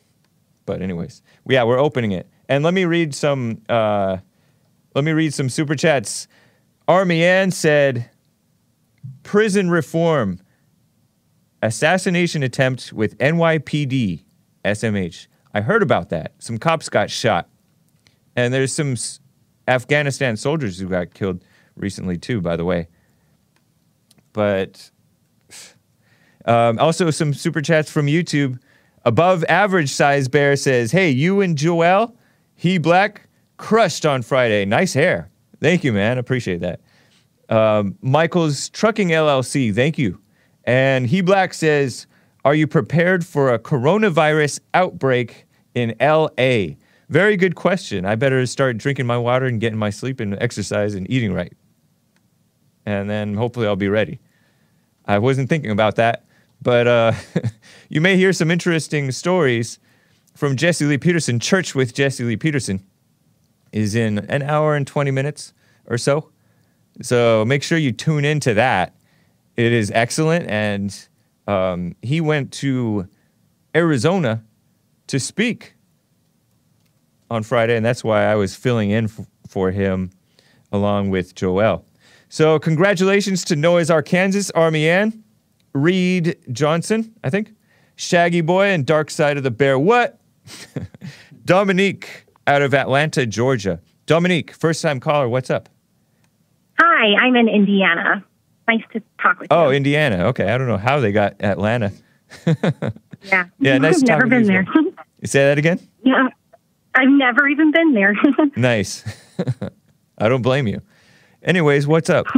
A: But anyways, yeah, we're opening it, and let me read some. Uh, let me read some super chats. Army Ann said, "Prison reform, assassination attempt with NYPD, SMH. I heard about that. Some cops got shot, and there's some Afghanistan soldiers who got killed recently too. By the way, but." Um, also, some super chats from YouTube. Above average size bear says, Hey, you and Joel, he black, crushed on Friday. Nice hair. Thank you, man. Appreciate that. Um, Michael's Trucking LLC, thank you. And he black says, Are you prepared for a coronavirus outbreak in LA? Very good question. I better start drinking my water and getting my sleep and exercise and eating right. And then hopefully I'll be ready. I wasn't thinking about that, but uh, you may hear some interesting stories from Jesse Lee Peterson. Church with Jesse Lee Peterson is in an hour and 20 minutes or so. So make sure you tune into that. It is excellent. And um, he went to Arizona to speak on Friday, and that's why I was filling in f- for him along with Joel. So congratulations to Noah's Arkansas, Army Ann, Reed Johnson, I think, Shaggy Boy, and Dark Side of the Bear. What? Dominique out of Atlanta, Georgia. Dominique, first time caller, what's up?
O: Hi, I'm in Indiana. Nice to talk with
A: oh, you. Oh, Indiana. Okay, I don't know how they got Atlanta.
O: Yeah.
A: Yeah, nice
O: I've never been there.
A: You say that again?
O: yeah. I've never even been there.
A: Nice. I don't blame you. Anyways, what's up?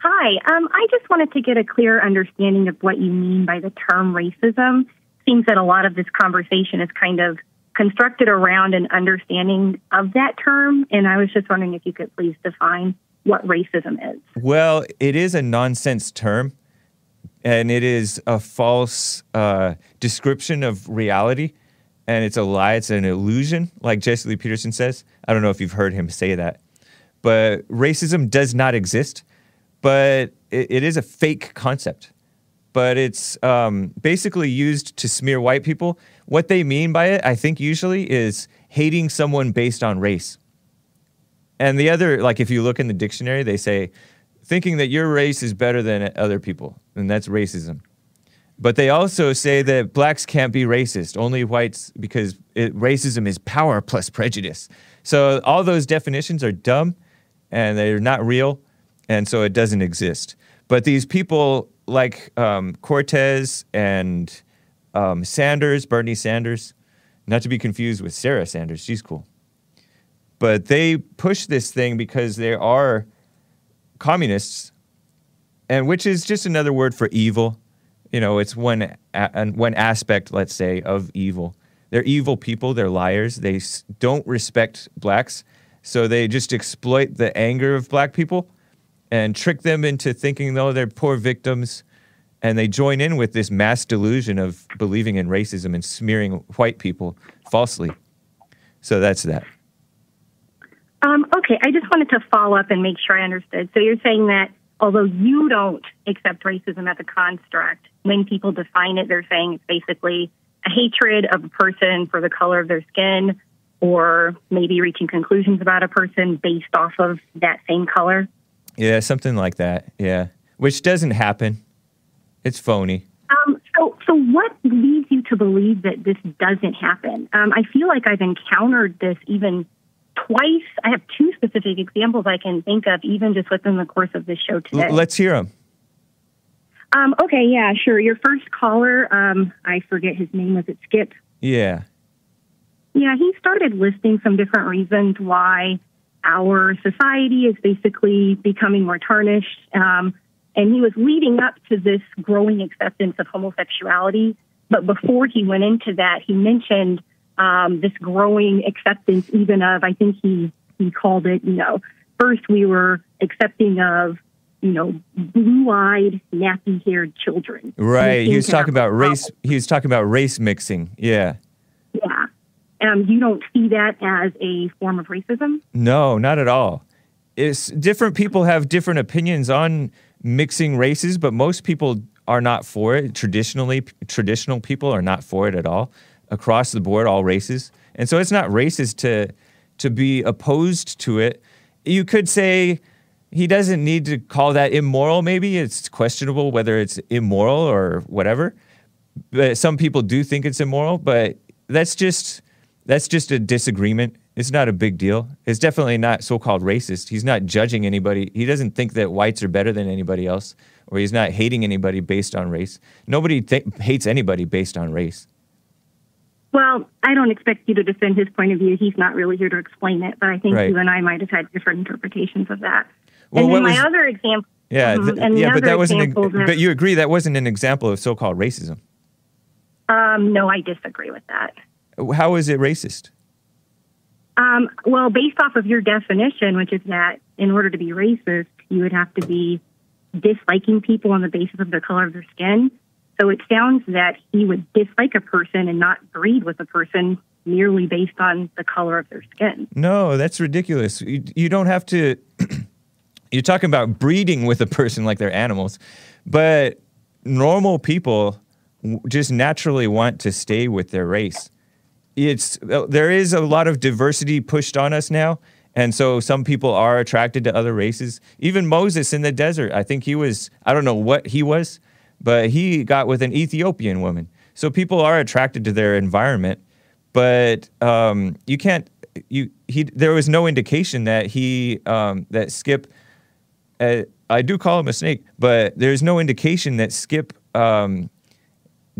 O: Hi. Um, I just wanted to get a clear understanding of what you mean by the term racism. Seems that a lot of this conversation is kind of constructed around an understanding of that term. And I was just wondering if you could please define what racism is.
A: Well, it is a nonsense term, and it is a false uh, description of reality, and it's a lie. It's an illusion, like Jesse Lee Peterson says. I don't know if you've heard him say that, but racism does not exist. But it, it is a fake concept. But it's um, basically used to smear white people. What they mean by it, I think, usually is hating someone based on race. And the other, like if you look in the dictionary, they say thinking that your race is better than other people, and that's racism. But they also say that blacks can't be racist, only whites, because it, racism is power plus prejudice. So all those definitions are dumb and they're not real, and so it doesn't exist. But these people like um, Cortez and um, Sanders, Bernie Sanders, not to be confused with Sarah Sanders, she's cool but they push this thing because they are communists, and which is just another word for evil. You know, it's one a- one aspect, let's say, of evil. They're evil people. They're liars. They s- don't respect blacks, so they just exploit the anger of black people and trick them into thinking, though, they're poor victims. And they join in with this mass delusion of believing in racism and smearing white people falsely. So that's that.
O: Um, okay, I just wanted to follow up and make sure I understood. So you're saying that although you don't accept racism as a construct, when people define it, they're saying it's basically a hatred of a person for the color of their skin or maybe reaching conclusions about a person based off of that same color.
A: Yeah, something like that. Yeah, which doesn't happen. It's phony.
O: Um, so, so what leads you to believe that this doesn't happen? Um, I feel like I've encountered this even twice. I have two specific examples I can think of, even just within the course of this show
A: L-
O: today.
A: let's hear them.
O: Um, okay, yeah, sure. Your first caller, um, I forget his name. Was it Skip?
A: Yeah.
O: Yeah, he started listing some different reasons why our society is basically becoming more tarnished. Um, and he was leading up to this growing acceptance of homosexuality. But before he went into that, he mentioned um, this growing acceptance, even of, I think he, he called it, you know, first we were accepting of, you know, blue eyed, nappy haired children.
A: Right. He was talking about race. He was talking about race mixing. Yeah.
O: Yeah. Um, you don't see that as a form of racism?
A: No, not at all. It's different people have different opinions on mixing races, but most people are not for it. Traditionally, traditional people are not for it at all across the board, all races. And so it's not racist to to be opposed to it. You could say he doesn't need to call that immoral. Maybe it's questionable whether it's immoral or whatever. But some people do think it's immoral. But that's just that's just a disagreement. It's not a big deal. It's definitely not so-called racist. He's not judging anybody. He doesn't think that whites are better than anybody else, or he's not hating anybody based on race. Nobody th- hates anybody based on race.
O: Well, I don't expect you to defend his point of view. He's not really here to explain it, but I think
A: Right.
O: you and I might have had different interpretations of that.
A: Well,
O: and
A: what
O: then my
A: was-
O: other example.
A: Yeah,
O: Mhm,
A: th- yeah, but that wasn't. A,
O: that-
A: but you agree that wasn't an example of so-called racism.
O: Um, no, I disagree with that.
A: How is it racist?
O: Um, well, based off of your definition, which is that in order to be racist, you would have to be disliking people on the basis of the color of their skin. So it sounds that he would dislike a person and not breed with a person merely based on the color of their skin.
A: No, that's ridiculous. You, you don't have to. you're talking about breeding with a person like they're animals, but normal people just naturally want to stay with their race. It's uh, there is a lot of diversity pushed on us now, and so some people are attracted to other races. Even Moses in the desert, I think he was. I don't know what he was, but he got with an Ethiopian woman. So people are attracted to their environment, but um, you can't. You he. There was no indication that he um, that Skip. Uh, I do call him a snake, but there's no indication that Skip um,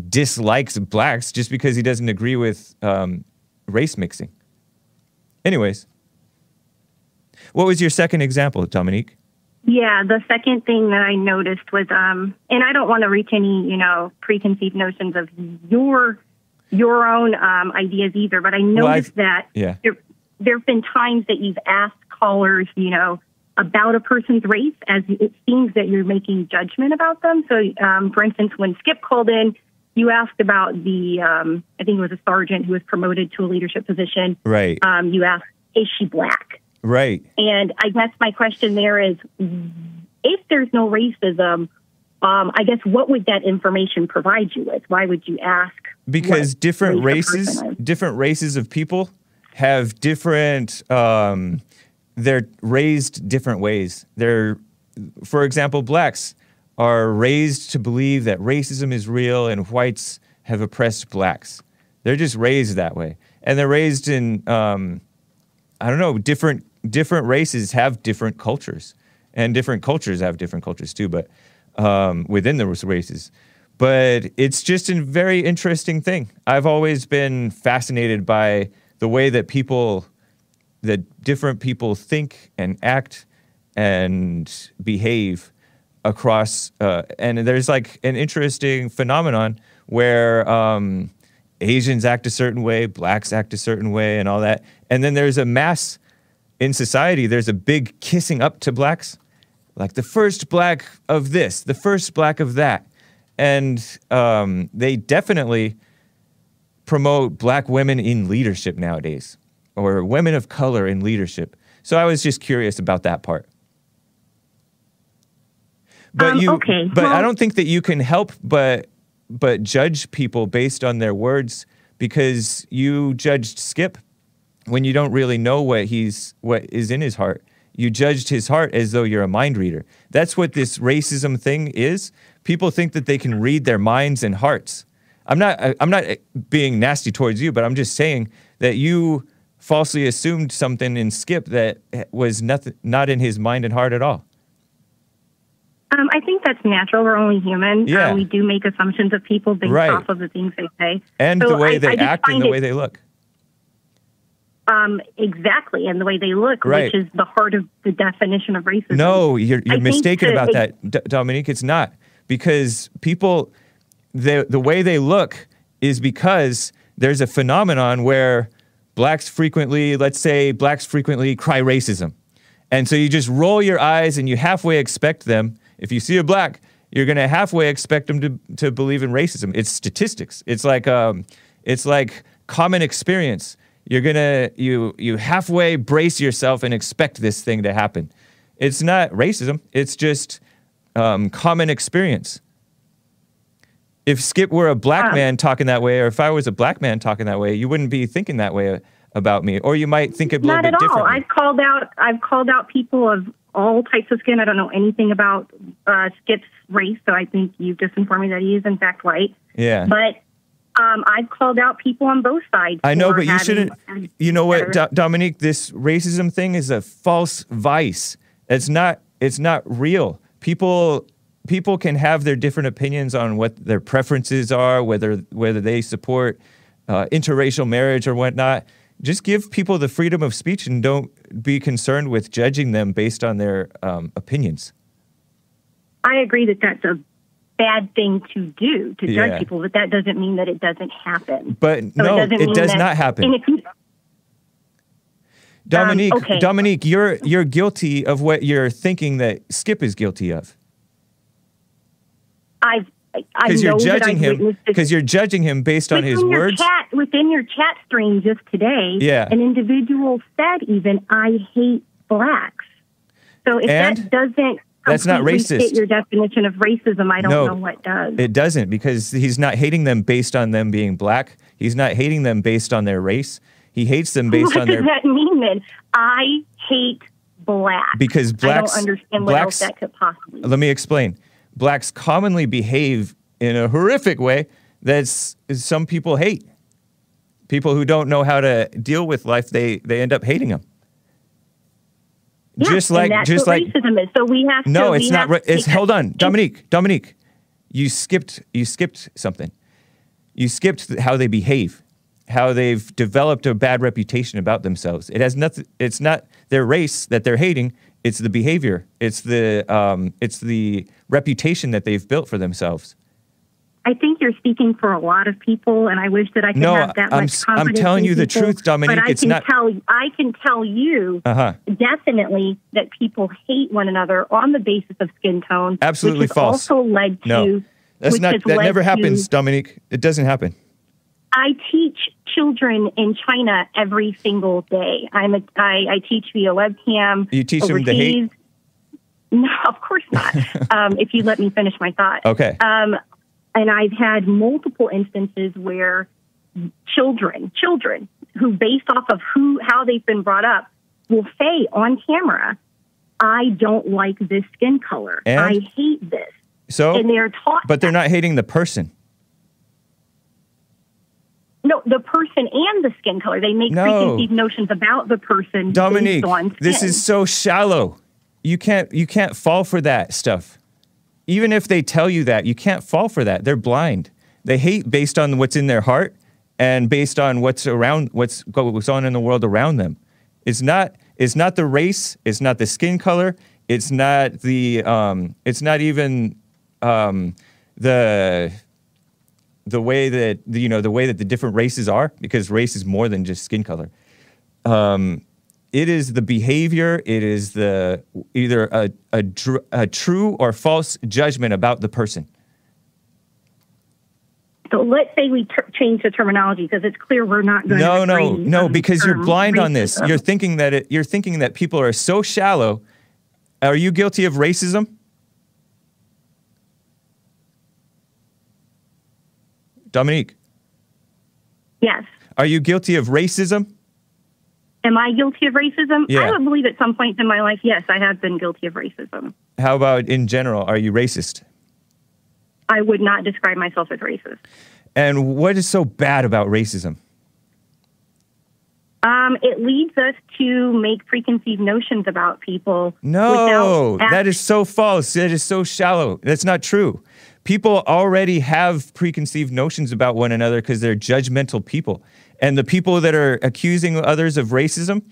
A: dislikes blacks just because he doesn't agree with um, race mixing. Anyways, what was your second example, Dominique?
O: Yeah, the second thing that I noticed was, um, and I don't want to reach any, you know, preconceived notions of your your own um, ideas either, but I noticed
A: I've-
O: that
A: yeah.
O: there there have been times that you've asked callers, you know, about a person's race, as it seems that you're making judgment about them. So, um, for instance, when Skip called in, you asked about the, um, I think it was a sergeant who was promoted to a leadership position.
A: Right.
O: Um, you asked, is she black?
A: Right.
O: And I guess my question there is, if there's no racism, um, I guess what would that information provide you with? Why would you ask?
A: because different races different races of people have different um, they're raised different ways they're for example blacks are raised to believe that racism is real and whites have oppressed blacks. They're just raised that way. And they're raised in um, i don't know different different races have different cultures. And different cultures have different cultures too but um, within those races. But it's just a very interesting thing. I've always been fascinated by the way that people, that different people think and act and behave across. Uh, and there's like an interesting phenomenon where um, Asians act a certain way, blacks act a certain way, and all that. And then there's a mass in society. There's a big kissing up to blacks, like the first black of this, the first black of that and um, they definitely promote black women in leadership nowadays or women of color in leadership so i was just curious about that part but
O: Um,
A: you
O: okay,
A: but i don't think that you can help but but judge people based on their words because you judged skip when you don't really know what he's what is in his heart. You judged his heart as though you're a mind reader. That's what this racism thing is. People think that they can read their minds and hearts. I'm not i'm not uh, being nasty towards you but i'm just saying that you falsely assumed something in skip that was nothing not in his mind and heart at all
O: Um, I think that's natural. We're only human.
A: Yeah.
O: Uh, we do make assumptions of people based
A: Right.
O: off of the things they say.
A: and
O: So
A: the way
O: I-
A: they
O: I
A: act and the
O: it-
A: way they look
O: Um, exactly, and the way they look,
A: Right.
O: which is the heart of the definition of racism.
A: No, you're, you're mistaken about that, D- Dominique. It's not because people, the the way they look is because there's a phenomenon where blacks frequently, let's say, blacks frequently cry racism, and so you just roll your eyes and you halfway expect them. If you see a black, you're gonna halfway expect them to to believe in racism. It's statistics. It's like um, it's like common experience. You're gonna you you halfway brace yourself and expect this thing to happen. It's not racism. It's just um, common experience. If Skip were a black man talking that way, or if I was a black man talking that way, you wouldn't be thinking that way about me, or you might think a little
O: Not at all. I've called out. I've called out people of all types of skin. I don't know anything about uh, Skip's race, so I think you've just informed me that he is in fact white.
A: yeah.
O: But um, I've called out people on both sides.
A: I know, but you shouldn't. You know what, Do- Dominique? This racism thing is a false vice. It's not. It's not real. People. People can have their different opinions on what their preferences are, whether whether they support uh, interracial marriage or whatnot. Just give people the freedom of speech and don't be concerned with judging them based on their um, opinions.
O: I agree that that's a bad thing to do to judge
A: Yeah.
O: people, but that doesn't mean that it doesn't happen.
A: But
O: So
A: no,
O: doesn't
A: it does not happen.
O: You,
A: Dominique,
O: Um, okay.
A: Dominique, you're you're guilty of what you're thinking that Skip is guilty of.
O: I've I
A: Because you're judging him. Because you're judging him based on his words.
O: Chat, within your chat stream just today,
A: Yeah.
O: an individual said even, I hate blacks. So if
A: And?
O: that doesn't
A: That's not racist.
O: fit your definition of racism, I don't
A: No.
O: know what does.
A: It doesn't because he's not hating them based on them being black. He's not hating them based on their race. He hates them based
O: what
A: on
O: does
A: their
O: that mean then? I hate blacks.
A: because blacks
O: I don't understand what
A: blacks
O: else that could possibly
A: let me explain. Blacks commonly behave in a horrific way that some people hate. People who don't know how to deal with life, they they end up hating them.
O: Yes,
A: just like
O: that's
A: just
O: what
A: like
O: racism is. So we have to.
A: No,
O: we
A: it's not. Ra- it's hold on, Dominique. Dominique, you skipped. You skipped something. You skipped how they behave, how they've developed a bad reputation about themselves. It has nothing. It's not their race that they're hating. It's the behavior. It's the um, it's the reputation that they've built for themselves.
O: I think you're speaking for a lot of people, and I wish that I could
A: No,
O: have that
A: I'm
O: much
A: s- I'm
O: confidence
A: telling
O: in
A: you the truth, Dominique.
O: But I
A: It's
O: can
A: not-
O: tell I can tell you
A: Uh huh.
O: definitely that people hate one another on the basis of skin tone.
A: Absolutely
O: which
A: false.
O: Also led to
A: No, that's not. That never
O: to-
A: happens, Dominique. It doesn't happen.
O: I teach children in China every single day. I'm a, I, I teach via webcam.
A: You teach them to hate?
O: overseas. No, of course not. um, if you let me finish my thought.
A: Okay.
O: Um, and I've had multiple instances where children, children who, based off of who, how they've been brought up, will say on camera, "I don't like this skin color.
A: And?
O: I hate this."
A: So,
O: and they're taught
A: but they're not hating the person.
O: No, the person and the skin color. They make
A: No.
O: preconceived notions about the person
A: Dominique,
O: based on skin.
A: this is so shallow. You can't you can't fall for that stuff. Even if they tell you that, you can't fall for that. They're blind. They hate based on what's in their heart and based on what's around what's goes on in the world around them. It's not it's not the race, it's not the skin color, it's not the um it's not even um the the way that the, you know the way that the different races are because race is more than just skin color. Um, it is the behavior. It is the either a, a, dr- a true or false judgment about the person.
O: So let's say we ter- change the terminology because it's clear we're not going
A: No,
O: to
A: no, no, because you're blind on this. You're thinking that it, you're thinking that people are so shallow. Are you guilty of racism? Dominique,
O: Yes.
A: are you guilty of racism?
O: Am I guilty of racism?
A: Yeah.
O: I would believe at some point in my life, yes, I have been guilty of racism.
A: How about in general? Are you racist?
O: I would not describe myself as racist.
A: And what is so bad about racism?
O: Um, it leads us to make preconceived notions about people.
A: No, that is so false. That is so shallow. That's not true. People already have preconceived notions about one another because they're judgmental people. And the people that are accusing others of racism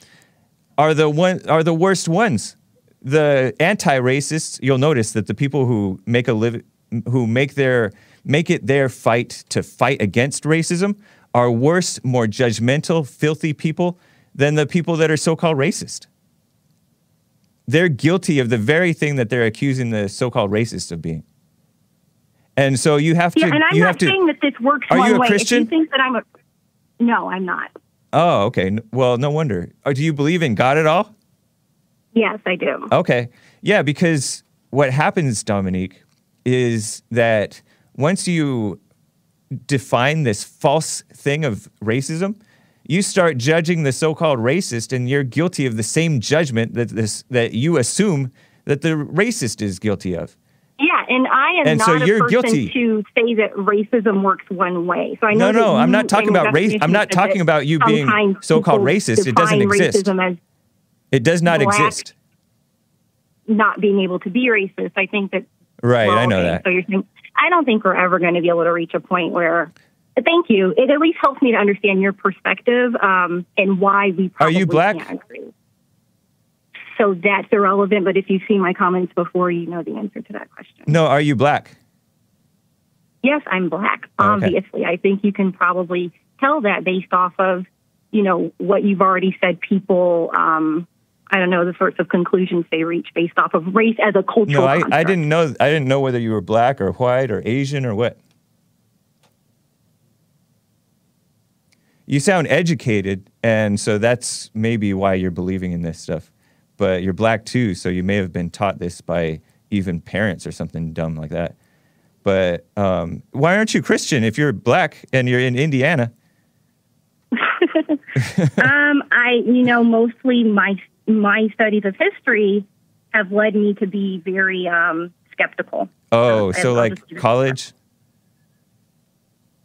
A: are the one are the worst ones. The anti-racists, you'll notice that the people who make a live who make their make it their fight to fight against racism are worse, more judgmental, filthy people than the people that are so-called racist they're guilty of the very thing that they're accusing the so-called racists of being. And so you have to.
O: Yeah, and I'm
A: you
O: not
A: have to.
O: saying that this works
A: Are
O: one
A: you a
O: way.
A: Christian?
O: If you think that I'm a no, I'm not.
A: Oh, okay. Well, no wonder. Do you believe in God at all?
O: Yes, I do.
A: Okay. Yeah, because what happens, Dominique, is that once you define this false thing of racism, you start judging the so-called racist, and you're guilty of the same judgment that this that you assume that the racist is guilty of.
O: Yeah, and I am
A: And
O: not
A: so
O: a
A: you're
O: person
A: guilty.
O: to say that racism works one way. So I know
A: No, no, I'm not talking about race. I'm not talking about you being so-called racist. It doesn't exist. It does not exist.
O: not being able to be racist. I think that
A: Right,
O: we're
A: I know
O: okay.
A: that.
O: So you're saying I don't think we're ever going to be able to reach a point where. Thank you. It at least helps me to understand your perspective um, and why we
A: Are you black?
O: So that's irrelevant. But if you've seen my comments before, you know the answer to that question.
A: No, are you black?
O: Yes, I'm black.
A: Oh, okay.
O: Obviously, I think you can probably tell that based off of you know what you've already said. People, um, I don't know the sorts of conclusions they reach based off of race as a cultural.
A: No, I, I didn't know. I didn't know whether you were black or white or Asian or what. You sound educated, and so that's maybe why you're believing in this stuff. But you're black too, so you may have been taught this by even parents or something dumb like that. But um, why aren't you Christian if you're black and you're in Indiana?
O: um, I, you know, mostly my my studies of history have led me to be very um, skeptical.
A: Oh,
O: I'll
A: so like
O: leave it at
A: college?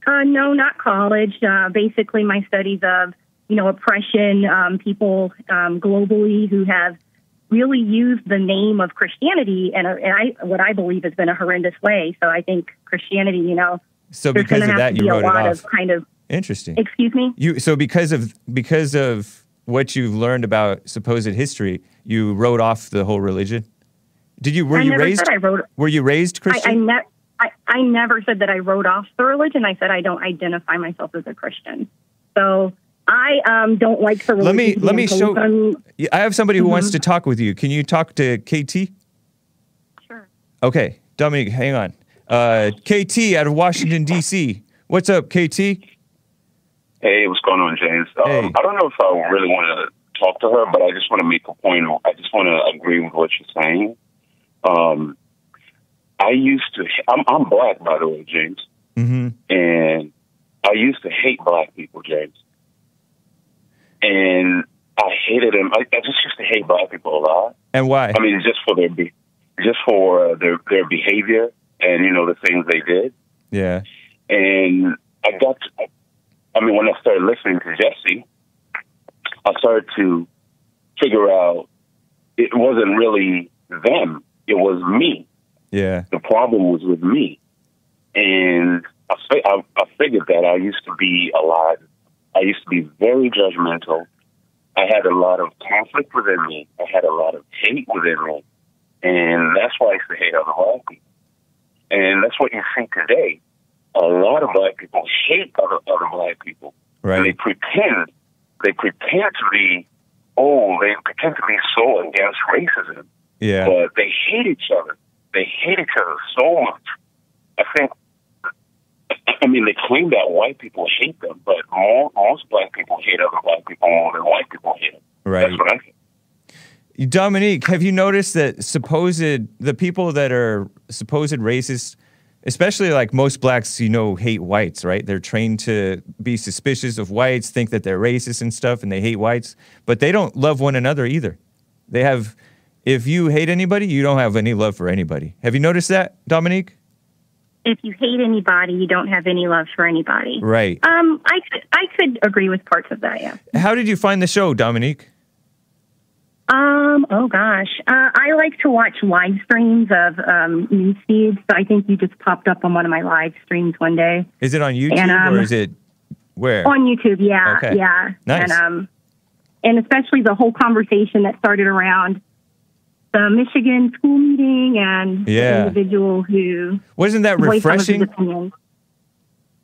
O: Uh, no, not college. Uh, basically, my studies of you know oppression, um, people um, globally who have really used the name of Christianity in, a, in I, what I believe has been a horrendous way. So I think Christianity, you know,
A: So because of that, you
O: be a
A: wrote it
O: lot
A: off.
O: of kind of
A: Interesting.
O: excuse me.
A: You so because of because of what you've learned about supposed history, you wrote off the whole religion. Did you were
O: I
A: you
O: never
A: raised
O: said I wrote.
A: were you raised
O: I, I,
A: Christian?
O: ne- I, I never said that I wrote off the religion. I said I don't identify myself as a Christian. So I um, don't like the religion.
A: Let me let me show.
O: on-
A: I have somebody who wants
O: Mhm.
A: to talk with you. Can you talk to KT?
O: Sure.
A: Okay, Dominique, hang on. Uh, KT out of Washington D.C. What's up, KT?
P: Hey, what's going on, James? Um, I don't know if I really want to talk to her, but I just want to make a point. I just want to agree with what you're saying. Um, I used to. I'm, I'm black, by the way, James,
A: Mm-hmm.
P: and I used to hate black people, James. And I hated them. I, I just used to hate black people a lot.
A: And why?
P: I mean, just for their be- just for uh, their their behavior and you know the things they did.
A: Yeah.
P: And I got, to, I mean, when I started listening to Jesse, I started to figure out it wasn't really them; it was me.
A: Yeah.
P: The problem was with me, and I, I, I figured that I used to be a lot. I used to be very judgmental. I had a lot of conflict within me. I had a lot of hate within me, and that's why I used to hate other black people. And that's what you see today. A lot of black people hate other other black people.
A: Right.
P: And they pretend they pretend to be oh, they pretend to be so against racism.
A: Yeah.
P: But they hate each other. They hate each other so much. I think I mean they claim that white people hate them, but more, most black people hate other black people more than white people hate them.
A: Right.
P: That's what I think.
A: Dominique, have you noticed that supposed the people that are supposed racist, especially like most blacks, you know, hate whites, right? They're trained to be suspicious of whites, think that they're racist and stuff, and they hate whites, but they don't love one another either. They have, if you hate anybody, you don't have any love for anybody. Have you noticed that, Dominique?
O: If you hate anybody, you don't have any love for anybody.
A: Right.
O: Um, I could, I could agree with parts of that. Yeah.
A: How did you find the show, Dominique?
O: Um. Oh gosh. Uh, I like to watch live streams of um, news feeds. So I think you just popped up on one of my live streams one day
A: Is it on YouTube
O: And, um,
A: or is it where?
O: on YouTube. Yeah.
A: Okay.
O: Yeah.
A: Nice.
O: And um, and especially the whole conversation that started around the Michigan school meeting and
A: Yeah.
O: the individual who
A: Wasn't that
O: voiced some of his
A: refreshing?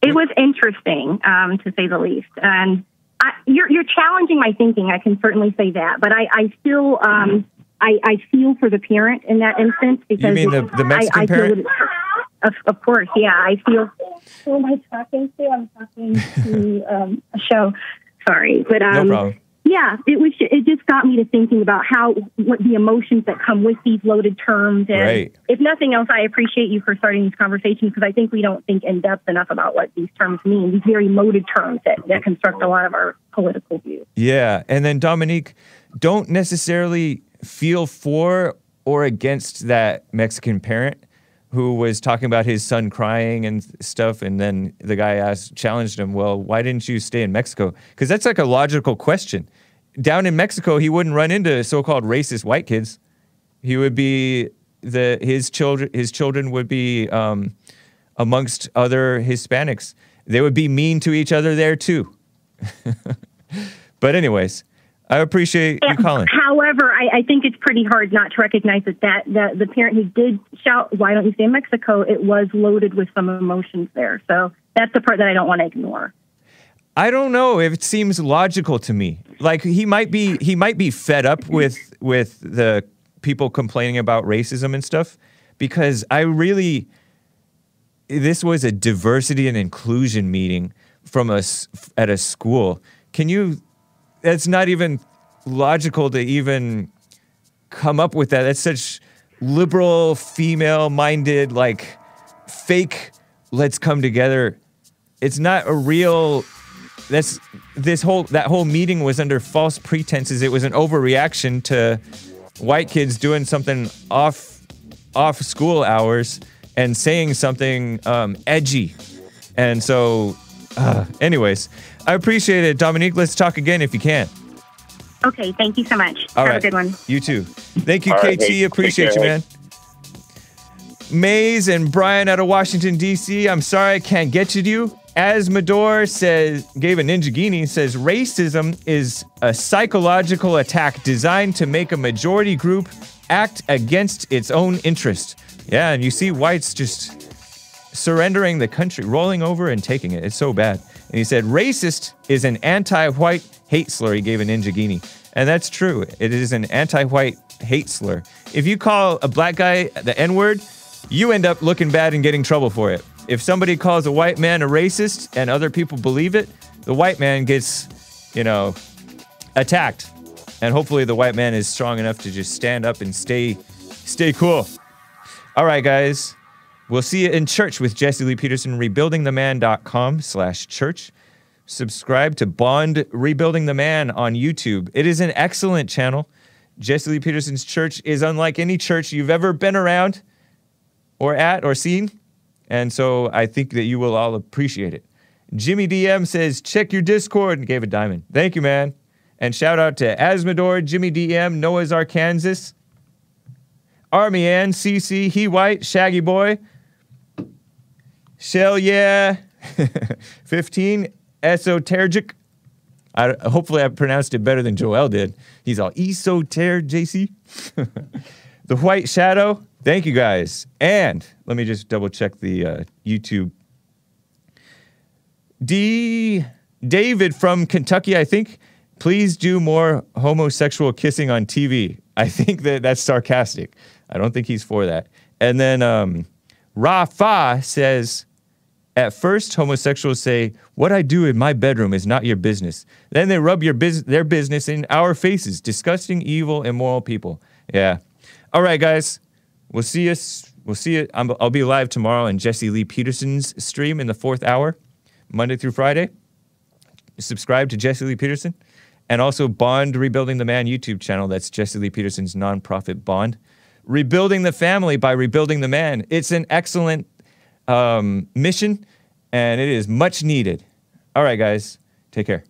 O: It was interesting, um, to say the least. And I, you're you're challenging my thinking. I can certainly say that, but I, I still um, I, I feel for the parent in that instance because
A: mean the- the Mexican
O: I, I
A: parent?
O: that Of, of course, yeah. I feel. Who am I talking to? I'm talking to um, a show. Sorry, but
A: No
O: um,
A: problem.
O: Yeah, it was. It just got me to thinking about how what the emotions that come with these loaded terms. And
A: Right.
O: if nothing else, I appreciate you for starting these conversations because I think we don't think in depth enough about what these terms mean. These very loaded terms that that construct a lot of our political views.
A: Yeah, and then Dominique, don't necessarily feel for or against that Mexican parent who was talking about his son crying and stuff, and then the guy asked, challenged him, "Well, why didn't you stay in Mexico?" Because that's like a logical question. Down in Mexico, he wouldn't run into so-called racist white kids. He would be the his children. His children would be um, amongst other Hispanics. They would be mean to each other there too. but anyways, I appreciate you calling.
O: However, I, I think it's pretty hard not to recognize that, that that the parent who did shout, "Why don't you stay in Mexico?" It was loaded with some emotions there. So that's the part that I don't want to ignore.
A: I don't know if it seems logical to me. Like he might be he might be fed up with with the people complaining about racism and stuff because I really this was a diversity and inclusion meeting from us at a school. Can you that's not even logical to even come up with that. That's such liberal female minded like fake let's come together. It's not a real that's this whole that whole meeting was under false pretenses. It was an overreaction to white kids doing something off off school hours and saying something um, edgy. And so, uh, anyways, I appreciate it, Dominique. Let's talk again if you can.
O: Okay, thank you so much.
A: All
O: Have
A: right.
O: a good one.
A: You too. Thank you,
O: All right,
A: KT.
O: hey,
A: Appreciate you, man. Mays and Brian out of Washington, D.C. I'm sorry I can't get you to you. Asmodor says, gave a Ninja Guinea, says racism is a psychological attack designed to make a majority group act against its own interest. Yeah, and you see whites just surrendering the country, rolling over and taking it. It's so bad. And he said, racist is an anti-white hate slur. He gave a Ninja Guinea. And that's true. It is an anti-white hate slur. If you call a black guy the N-word, you end up looking bad and getting trouble for it. If somebody calls a white man a racist and other people believe it, the white man gets, you know, attacked. And hopefully the white man is strong enough to just stand up and stay stay cool. All right, guys. We'll see you in church with Jesse Lee Peterson, rebuildingtheman.com slash church. Subscribe to Bond Rebuilding the Man on YouTube. It is an excellent channel. Jesse Lee Peterson's church is unlike any church you've ever been around or at or seen. And so I think that you will all appreciate it. Jimmy DM says, check your Discord and gave a diamond. Thank you, man. And shout out to Asmodor, Jimmy DM, Noah's Arkansas, Army Ann, CC, He White, Shaggy Boy, Shell Yeah, 15, Esoteric. I, hopefully I pronounced it better than Joel did. He's all esoteric, JC. the White Shadow. Thank you guys. And let me just double check the uh, YouTube. D. David from Kentucky, I think. Please do more homosexual kissing on TV. I think that that's sarcastic. I don't think he's for that. And then um, Rafa says, at first, homosexuals say, What I do in my bedroom is not your business. Then they rub bus- their business in our faces. Disgusting, evil, immoral people. Yeah. All right, guys. We'll see us. We'll see you. I'm, I'll be live tomorrow in Jesse Lee Peterson's stream in the fourth hour, Monday through Friday. Subscribe to Jesse Lee Peterson and also Bond Rebuilding the Man YouTube channel. That's Jesse Lee Peterson's nonprofit Bond. Rebuilding the family by rebuilding the man. It's an excellent um, mission, and it is much needed. All right, guys, take care.